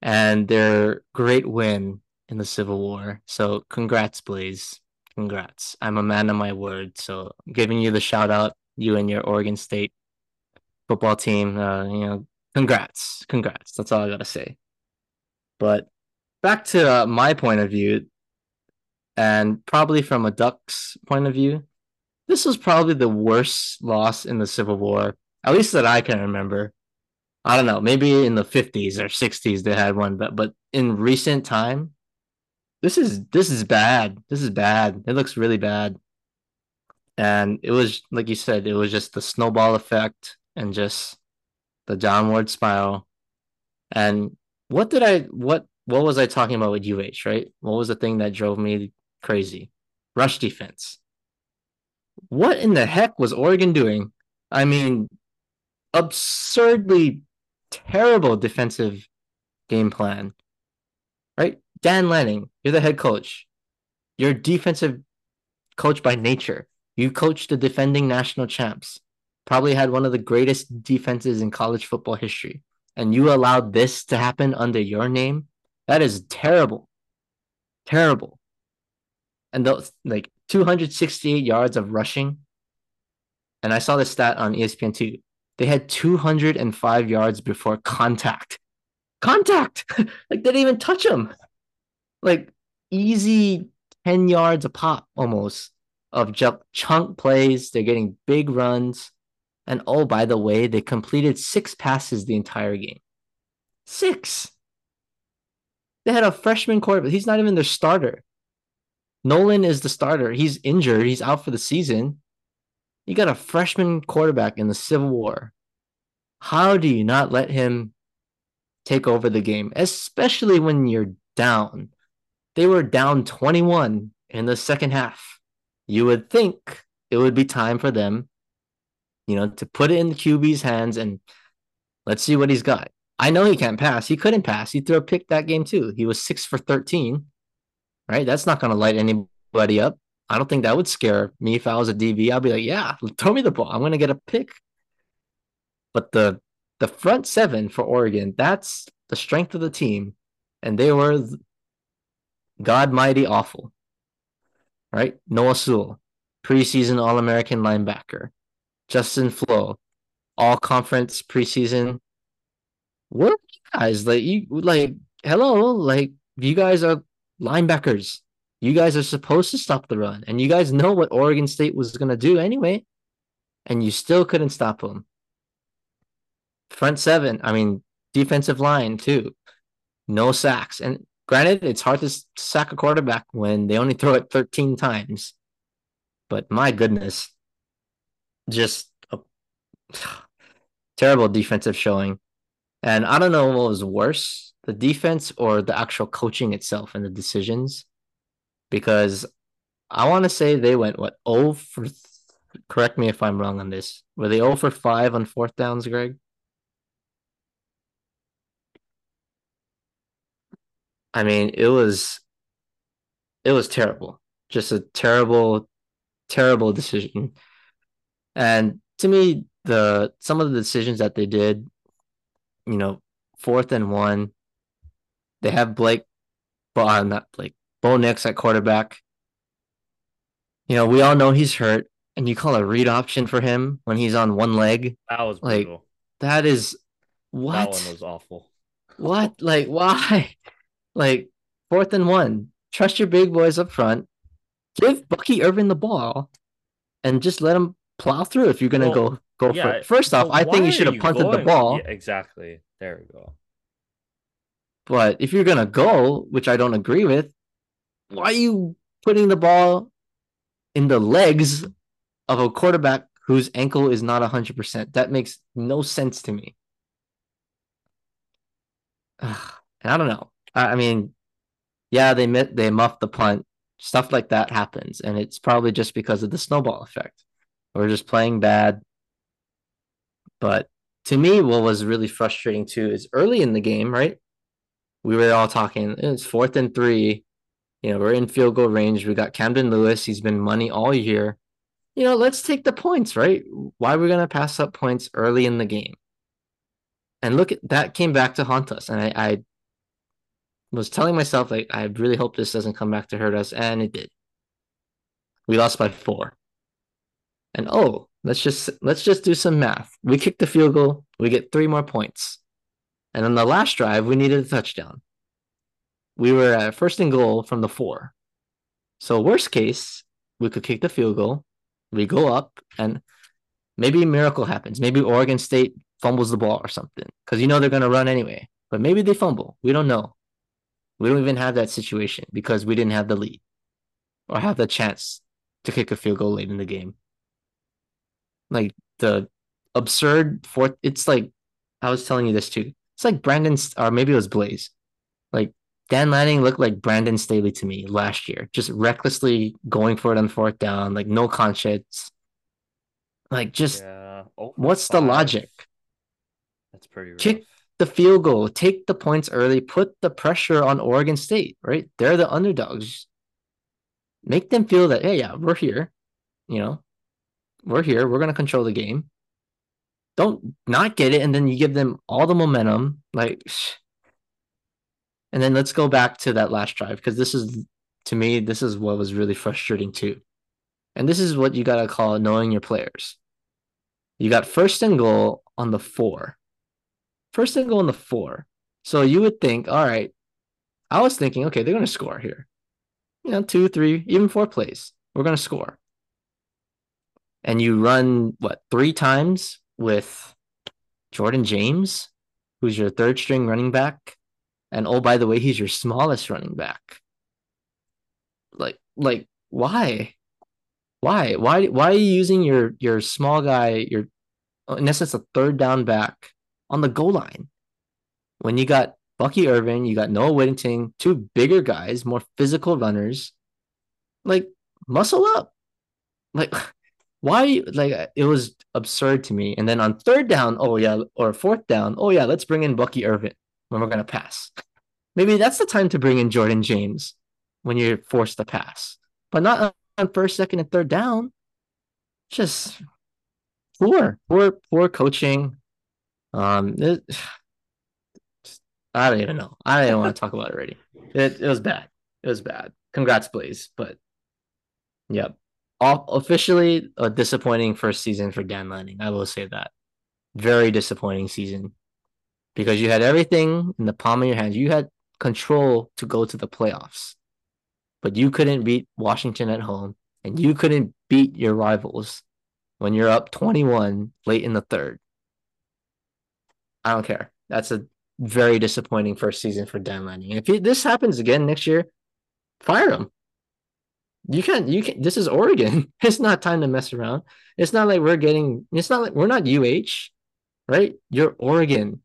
and their great win in the Civil War. So congrats, Blaze. Congrats. I'm a man of my word. So giving you the shout out, you and your Oregon State football team. Uh, you know, congrats. Congrats. That's all I gotta say. But back to uh, my point of view, and probably from a Ducks point of view, this was probably the worst loss in the Civil War, at least that I can remember. I don't know, maybe in the 50s or 60s they had one, but but in recent time, this is this is bad. This is bad. It looks really bad. And it was like you said, it was just the snowball effect and just the downward spiral. And what did I what what was I talking about with UH, right? What was the thing that drove me crazy? Rush defense. What in the heck was Oregon doing? I mean, absurdly terrible defensive game plan. Right? Dan Lanning, you're the head coach. You're defensive coach by nature. You coached the defending national champs. Probably had one of the greatest defenses in college football history. And you allowed this to happen under your name? That is terrible. Terrible. And those like 268 yards of rushing. And I saw the stat on ESPN too. They had 205 yards before contact. Contact! like they didn't even touch him like easy 10 yards a pop almost of jump chunk plays. They're getting big runs. And oh, by the way, they completed six passes the entire game. Six. They had a freshman quarterback. He's not even their starter. Nolan is the starter. He's injured. He's out for the season. You got a freshman quarterback in the Civil War. How do you not let him take over the game, especially when you're down? They were down 21 in the second half. You would think it would be time for them, you know, to put it in the QB's hands and let's see what he's got. I know he can't pass. He couldn't pass. He threw a pick that game too. He was six for 13. Right? That's not going to light anybody up. I don't think that would scare me if I was a DB. I'd be like, yeah, throw me the ball. I'm going to get a pick. But the the front seven for Oregon, that's the strength of the team. And they were God mighty awful. Right? Noah Sewell, preseason All American linebacker. Justin Flowe, all conference preseason. What are you guys like you like hello, like you guys are linebackers. You guys are supposed to stop the run, and you guys know what Oregon State was gonna do anyway, and you still couldn't stop them. Front seven, I mean, defensive line too. No sacks. And Granted, it's hard to sack a quarterback when they only throw it 13 times. But my goodness, just a terrible defensive showing. And I don't know what was worse, the defense or the actual coaching itself and the decisions. Because I want to say they went, what, 0 for correct me if I'm wrong on this. Were they 0 for 5 on fourth downs, Greg? I mean, it was it was terrible. Just a terrible, terrible decision. And to me, the some of the decisions that they did, you know, fourth and one, they have Blake, but uh, not Blake, Bo Nix at quarterback. You know, we all know he's hurt, and you call a read option for him when he's on one leg. That was like brutal. that is what That one was awful. what like why like fourth and one trust your big boys up front give bucky irving the ball and just let him plow through if you're gonna Well, go go for it first off i think you should have punted the ball Yeah, exactly. There we go. But if you're gonna go which i don't agree with why are you putting the ball in the legs of a quarterback whose ankle is not 100% that makes no sense to me Ugh, I don't know. I, I mean, yeah, they they muffed the punt. Stuff like that happens, and it's probably just because of the snowball effect. We're just playing bad. But to me, what was really frustrating too is early in the game, right? We were all talking. It's fourth and three. You know, we're in field goal range. We got Camden Lewis. He's been money all year. You know, let's take the points, right? Why are we gonna pass up points early in the game? And look at that came back to haunt us. And I, I was telling myself, like, I really hope this doesn't come back to hurt us. And it did. We lost by four. And oh, let's just let's just do some math. We kick the field goal, we get three more points. And on the last drive, we needed a touchdown. We were at first and goal from the four. So worst case, we could kick the field goal. We go up and maybe a miracle happens. Maybe Oregon State fumbles the ball or something because you know they're going to run anyway. But maybe they fumble. We don't know. We don't even have that situation because we didn't have the lead or have the chance to kick a field goal late in the game. Like the absurd fourth, it's like I was telling you this too. It's like Brandon, or maybe it was Blaze. Like Dan Lanning looked like Brandon Staley to me last year, just recklessly going for it on fourth down, like no conscience. Like just Yeah. Oh what's the logic? That's pretty rough. Kick the field goal, take the points early, put the pressure on Oregon State, right? They're the underdogs. Make them feel that, hey, yeah, we're here. You know, we're here. We're going to control the game. Don't not get it. And then you give them all the momentum. Like, and then let's go back to that last drive because this is, to me, this is what was really frustrating too. And this is what you got to call knowing your players. You got first and goal on the four first and goal on the four. So you would think, all right, I was thinking, okay, they're going to score here. You know, two, three, even four plays. We're going to score. And you run, what, three times with Jordan James, who's your third string running back. And oh, by the way, he's your smallest running back. Like, like, why? Why? Why? Why are you using your your small guy, your in essence a third down back on the goal line when you got Bucky Irving, you got Noah Whittington, two bigger guys, more physical runners. Like muscle up. Like why like it was absurd to me. And then on third down, oh yeah, or fourth down, oh yeah, let's bring in Bucky Irving when we're gonna pass. Maybe that's the time to bring in Jordan James when you're forced to pass, but not on first, second, and third down. Just poor, poor, poor coaching. Um, it, I don't even know. I don't want to talk about it already. It it was bad. It was bad. Congrats, Blaze. But yep, All, officially a disappointing first season for Dan Lanning. I will say that. Very disappointing season because you had everything in the palm of your hands. You had control to go to the playoffs, but you couldn't beat Washington at home, and you couldn't beat your rivals when you're up 21 late in the third. I don't care. That's a very disappointing first season for Dan Lanning. If he, this happens again next year, fire him. You can't. You can. This is Oregon. It's not time to mess around. It's not like we're getting. It's not like we're not UH, right? You're Oregon.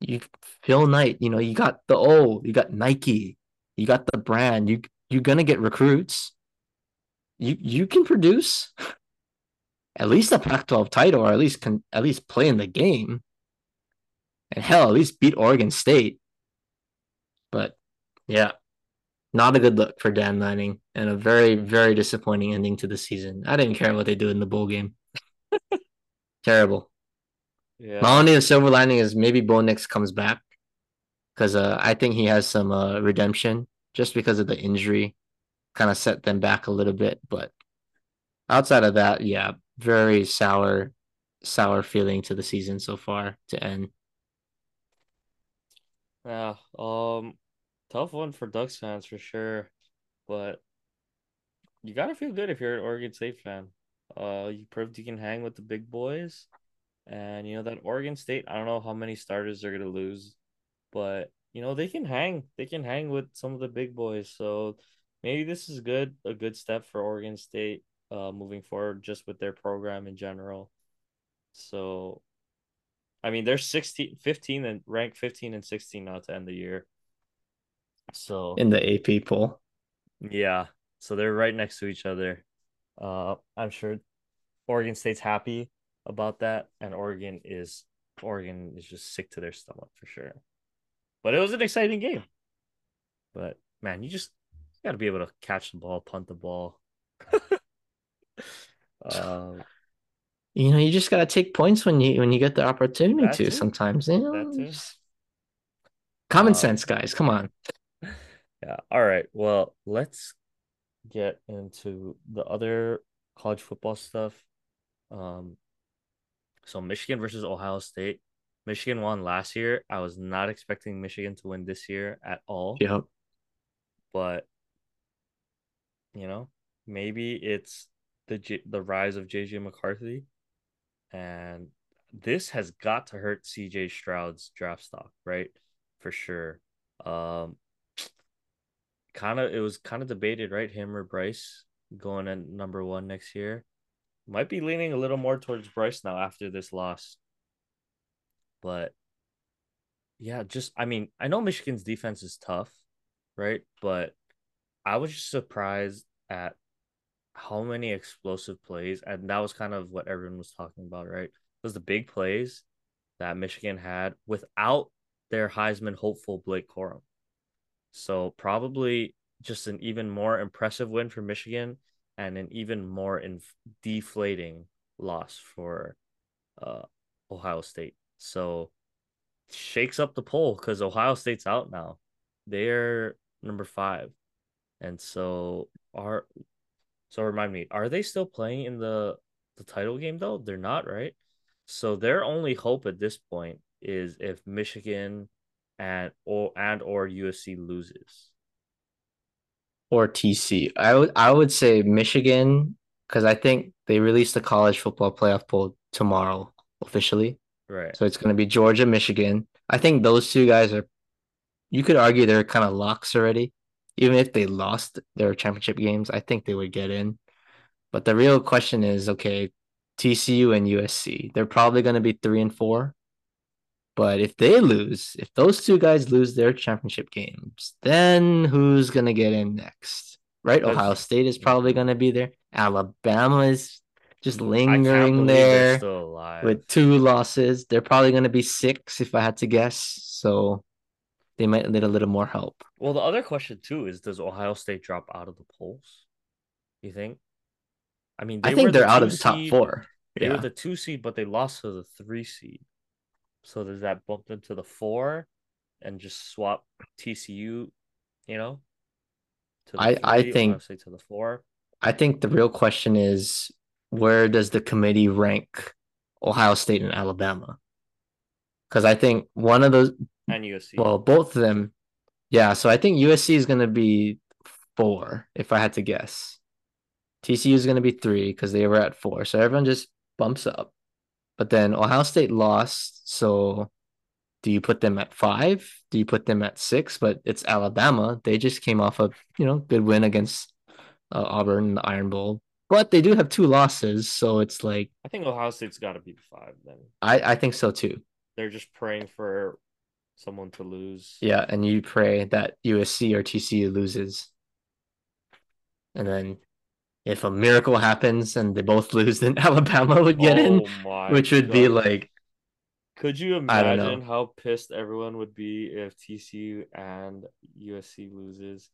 You Phil Knight. You know you got the O. You got Nike. You got the brand. You you're gonna get recruits. You you can produce. at least a Pac-12 title, or at least can at least play in the game, and hell, at least beat Oregon State. But yeah, not a good look for Dan Lanning, and a very very disappointing ending to the season. I didn't care what they do in the bowl game. Terrible. Yeah. My only silver lining is maybe Bo Nix comes back because uh, I think he has some uh, redemption just because of the injury, kind of set them back a little bit. But outside of that, yeah, very sour, sour feeling to the season so far to end. Yeah. Um, tough one for Ducks fans for sure, but you gotta feel good if you're an Oregon State fan. Uh, you proved you can hang with the big boys, and you know that Oregon State. I don't know how many starters they're gonna lose, but you know they can hang. They can hang with some of the big boys. So maybe this is good, a good step for Oregon State, uh, moving forward, just with their program in general. So, I mean, they're 16, 15 and ranked 15 and 16 now to end the year. So in the AP poll. Yeah. So they're right next to each other. Uh, I'm sure Oregon State's happy about that, and Oregon is Oregon is just sick to their stomach for sure. But it was an exciting game. But man, you just got to be able to catch the ball, punt the ball. um, you know, you just got to take points when you when you get the opportunity to. too. Sometimes, you know, common um, sense, guys. Come on. Yeah. All right. Well, let's get into the other college football stuff. Um, so Michigan versus Ohio State. Michigan won last year. I was not expecting Michigan to win this year at all. Yep. But you know, maybe it's the J- the rise of JJ McCarthy, and this has got to hurt CJ Stroud's draft stock, right? For sure. Um, kind of it was kind of debated, right? Him or Bryce going at number one next year. Might be leaning a little more towards Bryce now after this loss. But yeah, just I mean, I know Michigan's defense is tough, right? But I was just surprised at how many explosive plays, and that was kind of what everyone was talking about, right? Was the big plays that Michigan had without their Heisman hopeful Blake Corum. So probably just an even more impressive win for Michigan and an even more inf- deflating loss for uh, Ohio State. So shakes up the poll because Ohio State's out now. They're number five. And so are so remind me, are they still playing in the the title game though? They're not, right? So their only hope at this point is if Michigan and or and or USC loses. Or TC. I would I would say Michigan because I think they released the college football playoff poll tomorrow officially. Right. So it's going to be Georgia, Michigan. I think those two guys are. You could argue they're kind of locks already. Even if they lost their championship games, I think they would get in. But the real question is, okay, TCU and USC. They're probably going to be three and four. But if they lose, if those two guys lose their championship games, then who's gonna get in next? Right? That's, Ohio State is probably gonna be there. Alabama is just lingering there with two losses. They're probably gonna be six if I had to guess. So they might need a little more help. Well, the other question too is does Ohio State drop out of the polls? You think? I mean, I think they're the out of the top seed. four. They yeah. were the two seed, but they lost to the three seed. So does that bump them to the four and just swap TCU, you know? I, I think to the four. I think the real question is where does the committee rank Ohio State and Alabama? Because I think one of those and USC. Well, both of them. Yeah, so I think USC is gonna be four, if I had to guess. TCU is gonna be three because they were at four. So everyone just bumps up. But then Ohio State lost. So do you put them at five? Do you put them at six? But it's Alabama. They just came off a you know good win against uh, Auburn in the Iron Bowl. But they do have two losses, so it's like I think Ohio State's got to be five. Then I I think so too. They're just praying for someone to lose. Yeah, and you pray that USC or TCU loses, and then if a miracle happens and they both lose, then Alabama would get in, Oh my which would be like Could you imagine how pissed everyone would be if TCU and USC loses?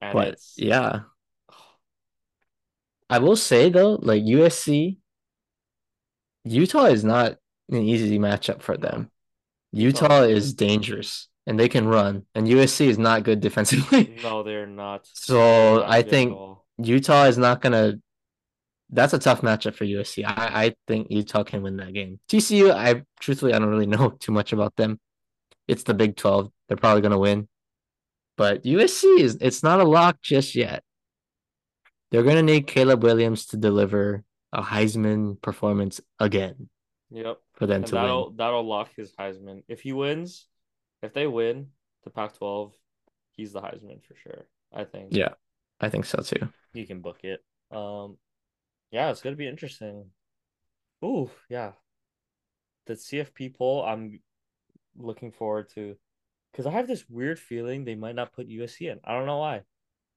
And but it's yeah. I will say though, like USC, Utah is not an easy matchup for them. Utah- Utah is dangerous and they can run, and USC is not good defensively. no, they're not. So, They're not I think- all. Utah is not gonna. That's a tough matchup for USC. I, I think Utah can win that game. TCU, I truthfully I don't really know too much about them. It's the Big 12. They're probably gonna win. But USC is it's not a lock just yet. They're gonna need Caleb Williams to deliver a Heisman performance again Yep. for them And to that'll win. that'll lock his Heisman. If he wins, if they win the Pac-12, he's the Heisman for sure. I think. Yeah, I think so too. He can book it. Um, yeah, it's gonna be interesting. Ooh, yeah. The CFP poll, I'm looking forward to, because I have this weird feeling they might not put USC in. I don't know why.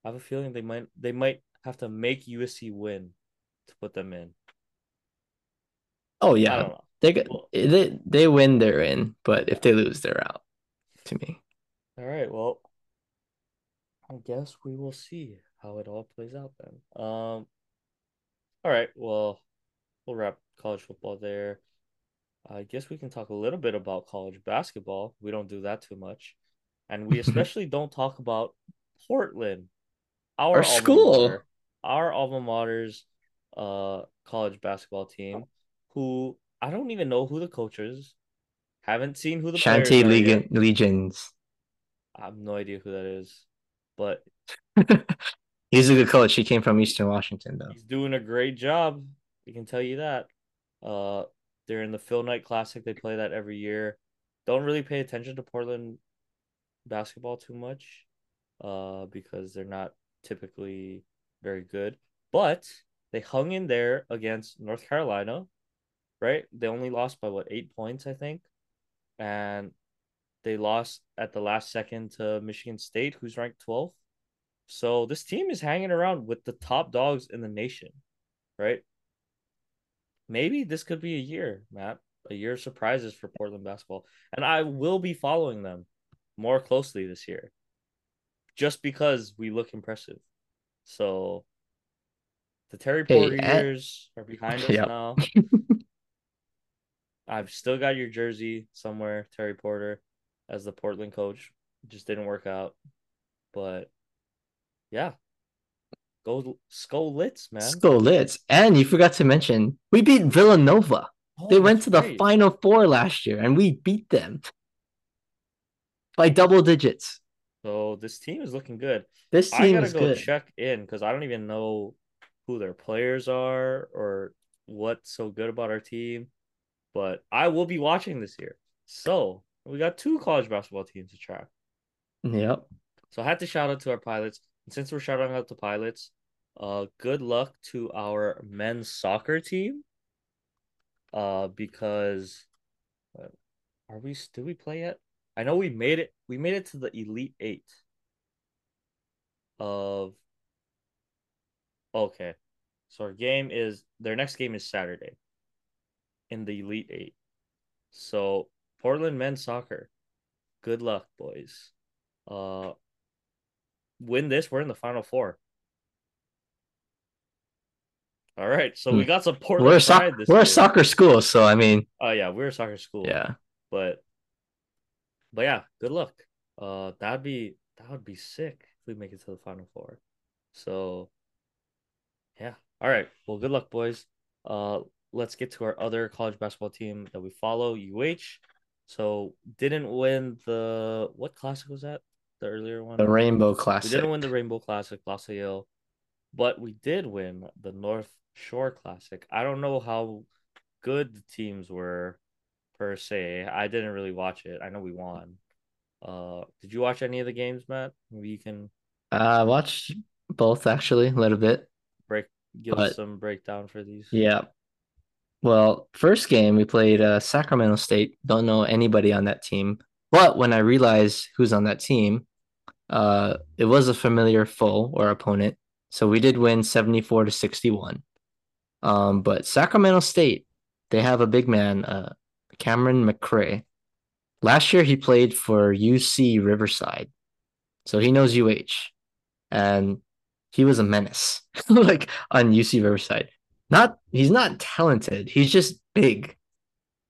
I have a feeling they might they might have to make USC win to put them in. Oh yeah, they they they win, they're in. But if they lose, they're out. To me, All right, well, I guess we will see how it all plays out then. Um, all right, well, we'll wrap college football there. I guess we can talk a little bit about college basketball. We don't do that too much. And we especially don't talk about Portland, our, Our school. mater, our alma mater's uh college basketball team, who I don't even know who the coach is. Haven't seen who the players Shantay are yet. Legion, Legans. I have no idea who that is, but He's a good coach. He came from Eastern Washington, though. he's doing a great job. I can tell you that. Uh, they're in the Phil Knight Classic. They play that every year. Don't really pay attention to Portland basketball too much, uh, because they're not typically very good. But they hung in there against North Carolina, right? They only lost by what eight points, I think, and they lost at the last second to Michigan State, who's ranked 12th. So this team is hanging around with the top dogs in the nation, right? Maybe this could be a year, Matt, a year of surprises for Portland basketball. And I will be following them more closely this year just because we look impressive. So the Terry Porter years are behind us Yep. now. I've still got your jersey somewhere, Terry Porter, as the Portland coach. Just didn't work out. But yeah. Go Skull Lits, man. Skolitz. And you forgot to mention, we beat Villanova. Oh, They went to the right. Final Four last year, and we beat them by double digits. So this team is looking good. This team I gotta is go good. check in because I don't even know who their players are or what's so good about our team. But I will be watching this year. So we got two college basketball teams to track. Yep. So I had to shout out to our pilots. And since we're shouting out the pilots, uh good luck to our men's soccer team. Uh because uh, are we did we play yet? I know we made it we made it to the elite 8 of Okay. So our game is their next game is Saturday in the elite 8. So Portland men's soccer. Good luck, boys. Uh win this, we're in the final four. All right, so we Hmm. got some Portland We're a, pride this we're a soccer school, so I mean, Oh yeah, we're a soccer school. yeah. but but yeah, good luck. Uh, that'd be that would be sick if we make it to the final four. So yeah, all right. Well, good luck, boys. Uh, let's get to our other college basketball team that we follow, UH. So didn't win the what classic was that? The earlier one. The Rainbow Classic. We didn't win the Rainbow Classic, Los Yale, but we did win the North Shore Classic. I don't know how good the teams were per se. I didn't really watch it. I know we won. Uh, did you watch any of the games, Matt? Maybe you can Uh, I watched both actually a little bit. break give But- us some breakdown for these. Yeah. Well, first game we played uh, Sacramento State. Don't know anybody on that team, but when I realized who's on that team, uh, it was a familiar foe or opponent. So we did win 74 to 61. Um, but Sacramento State, they have a big man, uh, Cameron McRae. Last year he played for UC Riverside. So he knows UH. And he was a menace, like on UC Riverside. Not he's not talented. He's just big.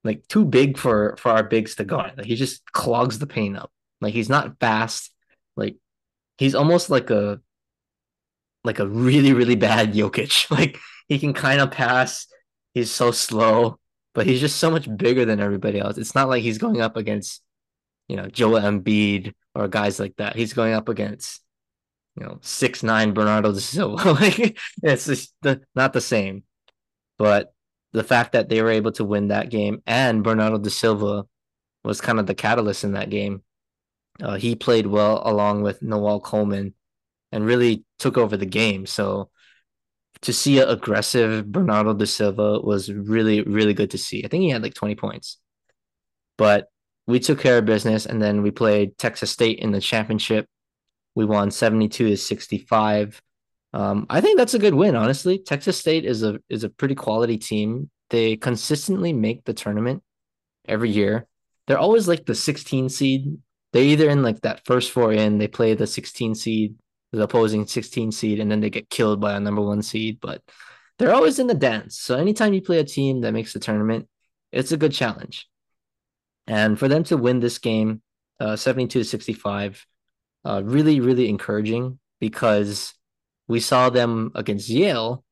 Like too big for for our bigs to guard. Like he just clogs the paint up. Like he's not fast. Like he's almost like a like a really really bad Jokic. Like he can kind of pass. He's so slow, but he's just so much bigger than everybody else. It's not like he's going up against you know Joel Embiid or guys like that. He's going up against you know six nine Bernardo da Silva. like it's just the, not the same. But the fact that they were able to win that game and Bernardo da Silva was kind of the catalyst in that game. Uh, he played well along with Noel Coleman and really took over the game. So to see an aggressive Bernardo da Silva was really, really good to see. I think he had like 20 points. But we took care of business and then we played Texas State in the championship. We won 72 to 65. Um, I think that's a good win, honestly. Texas State is a is a pretty quality team. They consistently make the tournament every year. They're always like the 16 seed. They're either in like that first four in, they play the 16 seed, the opposing 16 seed, and then they get killed by a number one seed. But they're always in the dance. So anytime you play a team that makes the tournament, it's a good challenge. And for them to win this game, uh, 72 to 65, uh, really, really encouraging because we saw them against Yale,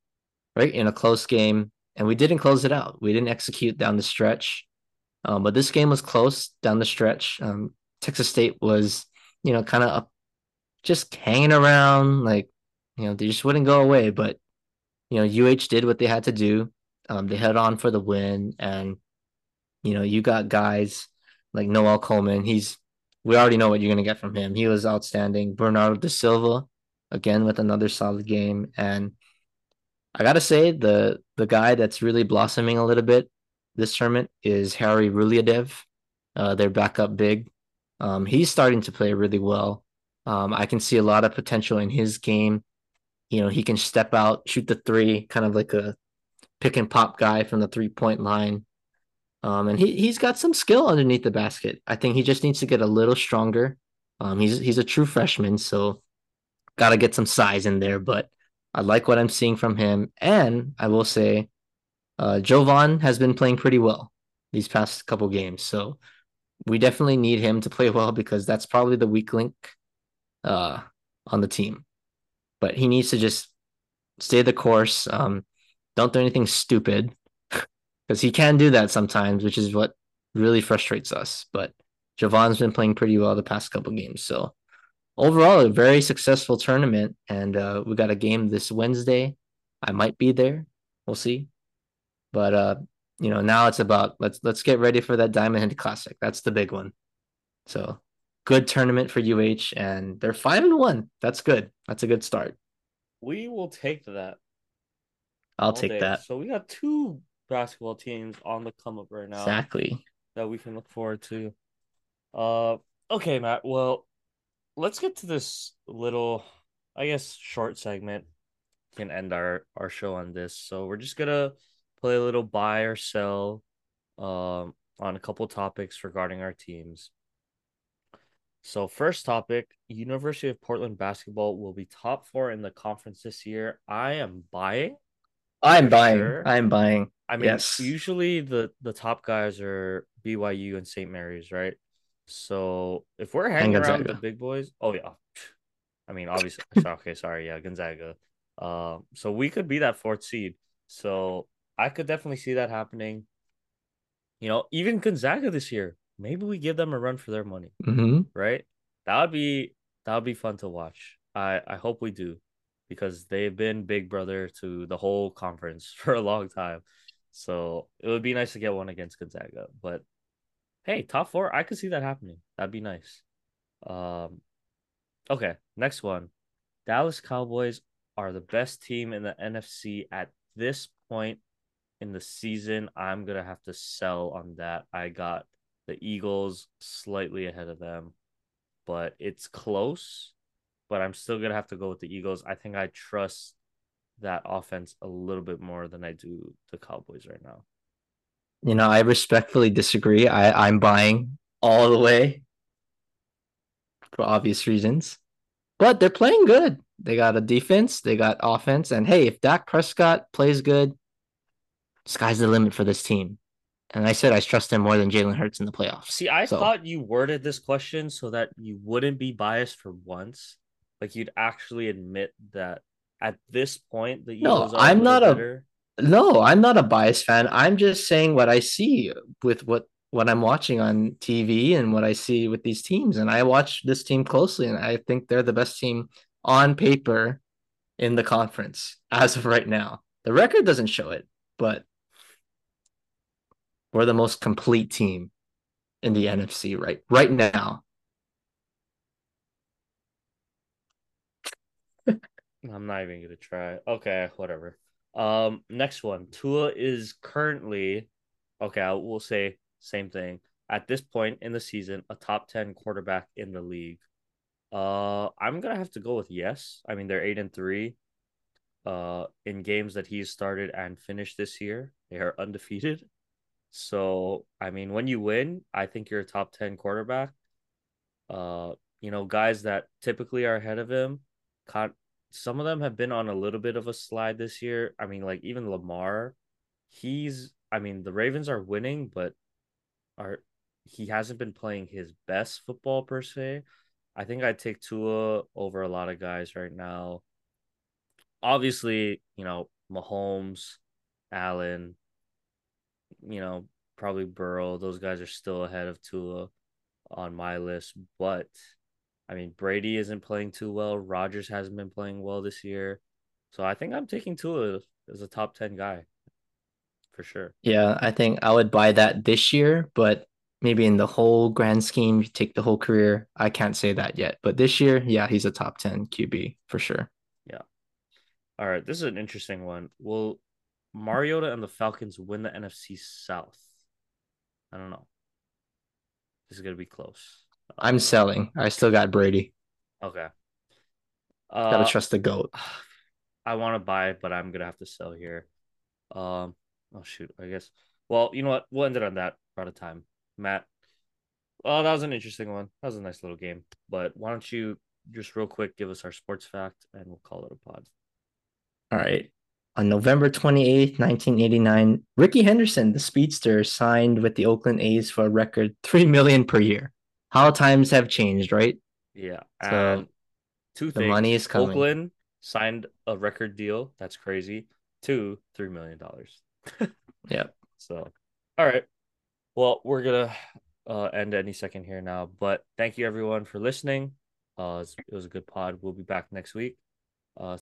right, in a close game, and we didn't close it out. We didn't execute down the stretch. Um, but this game was close down the stretch. Um, Texas State was, you know, kind of just hanging around, like, you know, they just wouldn't go away. But, you know, UH did what they had to do. Um, they head on for the win. And, you know, you got guys like Noel Coleman. He's, we already know what you're going to get from him. He was outstanding. Bernardo da Silva, again with another solid game. And I gotta say, the the guy that's really blossoming a little bit this tournament is Harry Rouhliadeff, uh, their backup big. Um, he's starting to play really well. Um, I can see a lot of potential in his game. You know, he can step out, shoot the three, kind of like a pick and pop guy from the three point line. Um, and he he's got some skill underneath the basket. I think he just needs to get a little stronger. Um, he's he's a true freshman, so got to get some size in there, but I like what I'm seeing from him. And I will say, uh, JoVon has been playing pretty well these past couple games. So we definitely need him to play well because that's probably the weak link uh, on the team. But he needs to just stay the course. Um, don't do anything stupid because he can do that sometimes, which is what really frustrates us. But JoVon's been playing pretty well the past couple games. So overall a very successful tournament and uh, we got a game this wednesday i might be there we'll see but uh you know now it's about let's let's get ready for that diamond head classic. That's the big one. So good tournament for uh and they're five and one. That's good. That's a good start. We will take that. I'll take day. that. So we got two basketball teams on the come up right now exactly. that we can look forward to. Uh okay matt. Well let's get to this little, I guess, short segment. Can end our our show on this. So we're just gonna play a little buy or sell, um, on a couple topics regarding our teams. So first topic, University of Portland basketball will be top four in the conference this year. I am buying. I'm buying. Sure. I'm buying. I mean, yes. usually the the top guys are BYU and St. Mary's, right? So if we're hanging around the big boys, oh yeah, I mean obviously. okay, sorry, yeah, Gonzaga. Um, so we could be that fourth seed. So I could definitely see that happening. You know, even Gonzaga this year, maybe we give them a run for their money, mm-hmm. right? That would be that would be fun to watch. I I hope we do, because they've been big brother to the whole conference for a long time. So it would be nice to get one against Gonzaga, but hey, top four, I could see that happening. That'd be nice. Um, okay, next one. Dallas Cowboys are the best team in the NFC at this point in the season. I'm gonna have to sell on that. I got the Eagles slightly ahead of them, but it's close. but I'm still gonna have to go with the Eagles. I think I trust that offense a little bit more than I do the Cowboys right now. You know, I respectfully disagree. I, I'm buying all the way for obvious reasons. But they're playing good. They got a defense, they got offense, and hey, if Dak Prescott plays good, sky's the limit for this team. And I said I trust him more than Jalen Hurts in the playoffs. See, I So- thought you worded this question so that you wouldn't be biased for once. Like you'd actually admit that at this point the No, Eagles are I'm not little a- better. No, I'm not a biased fan. I'm just saying what I see with what what I'm watching on TV and what I see with these teams. And I watch this team closely, and I think they're the best team on paper in the conference as of right now. The record doesn't show it, but we're the most complete team in the NFC right right now. I'm not even gonna try. Okay, whatever. Um, next one. Tua is currently okay. I will say same thing at this point in the season, a top ten quarterback in the league. Uh, I'm gonna have to go with yes. I mean, they're eight and three. Uh, in games that he's started and finished this year, they are undefeated. So, I mean, when you win, I think you're a top ten quarterback. Uh, you know, guys that typically are ahead of him, con- some of them have been on a little bit of a slide this year. I mean, like even Lamar, he's I mean, the Ravens are winning, but are he hasn't been playing his best football per se. I think I'd take Tua over a lot of guys right now. Obviously, you know, Mahomes, Allen, you know, probably Burrow, those guys are still ahead of Tua on my list, but I mean, Brady isn't playing too well. Rodgers hasn't been playing well this year. So I think I'm taking Tua as a top 10 guy for sure. Yeah, I think I would buy that this year, but maybe in the whole grand scheme, you take the whole career. I can't say that yet, but this year, yeah, he's a top 10 QB for sure. Yeah. All right, this is an interesting one. Will Mariota and the Falcons win the NFC South? I don't know. This is going to be close. I'm Uh, selling. I still got Brady. Okay. Gotta Uh, trust the GOAT. I want to buy it, but I'm gonna have to sell here. Um, oh shoot, I guess. Well, you know what? We'll end it on that. We're out of time. Matt. Oh, that was an interesting one. That was a nice little game. But why don't you just real quick give us our sports fact and we'll call it a pod. All right. On November 28, 1989, Rickey Henderson, the speedster, signed with the Oakland A's for a record 3 million per year. How times have changed, right? Yeah. So, And two The things. money is coming. Oakland signed a record deal. That's crazy. Two, three million dollars. Yep. So, all right. Well, we're gonna uh, end any second here now, but thank you everyone for listening. Uh, it was a good pod. We'll be back next week. Uh,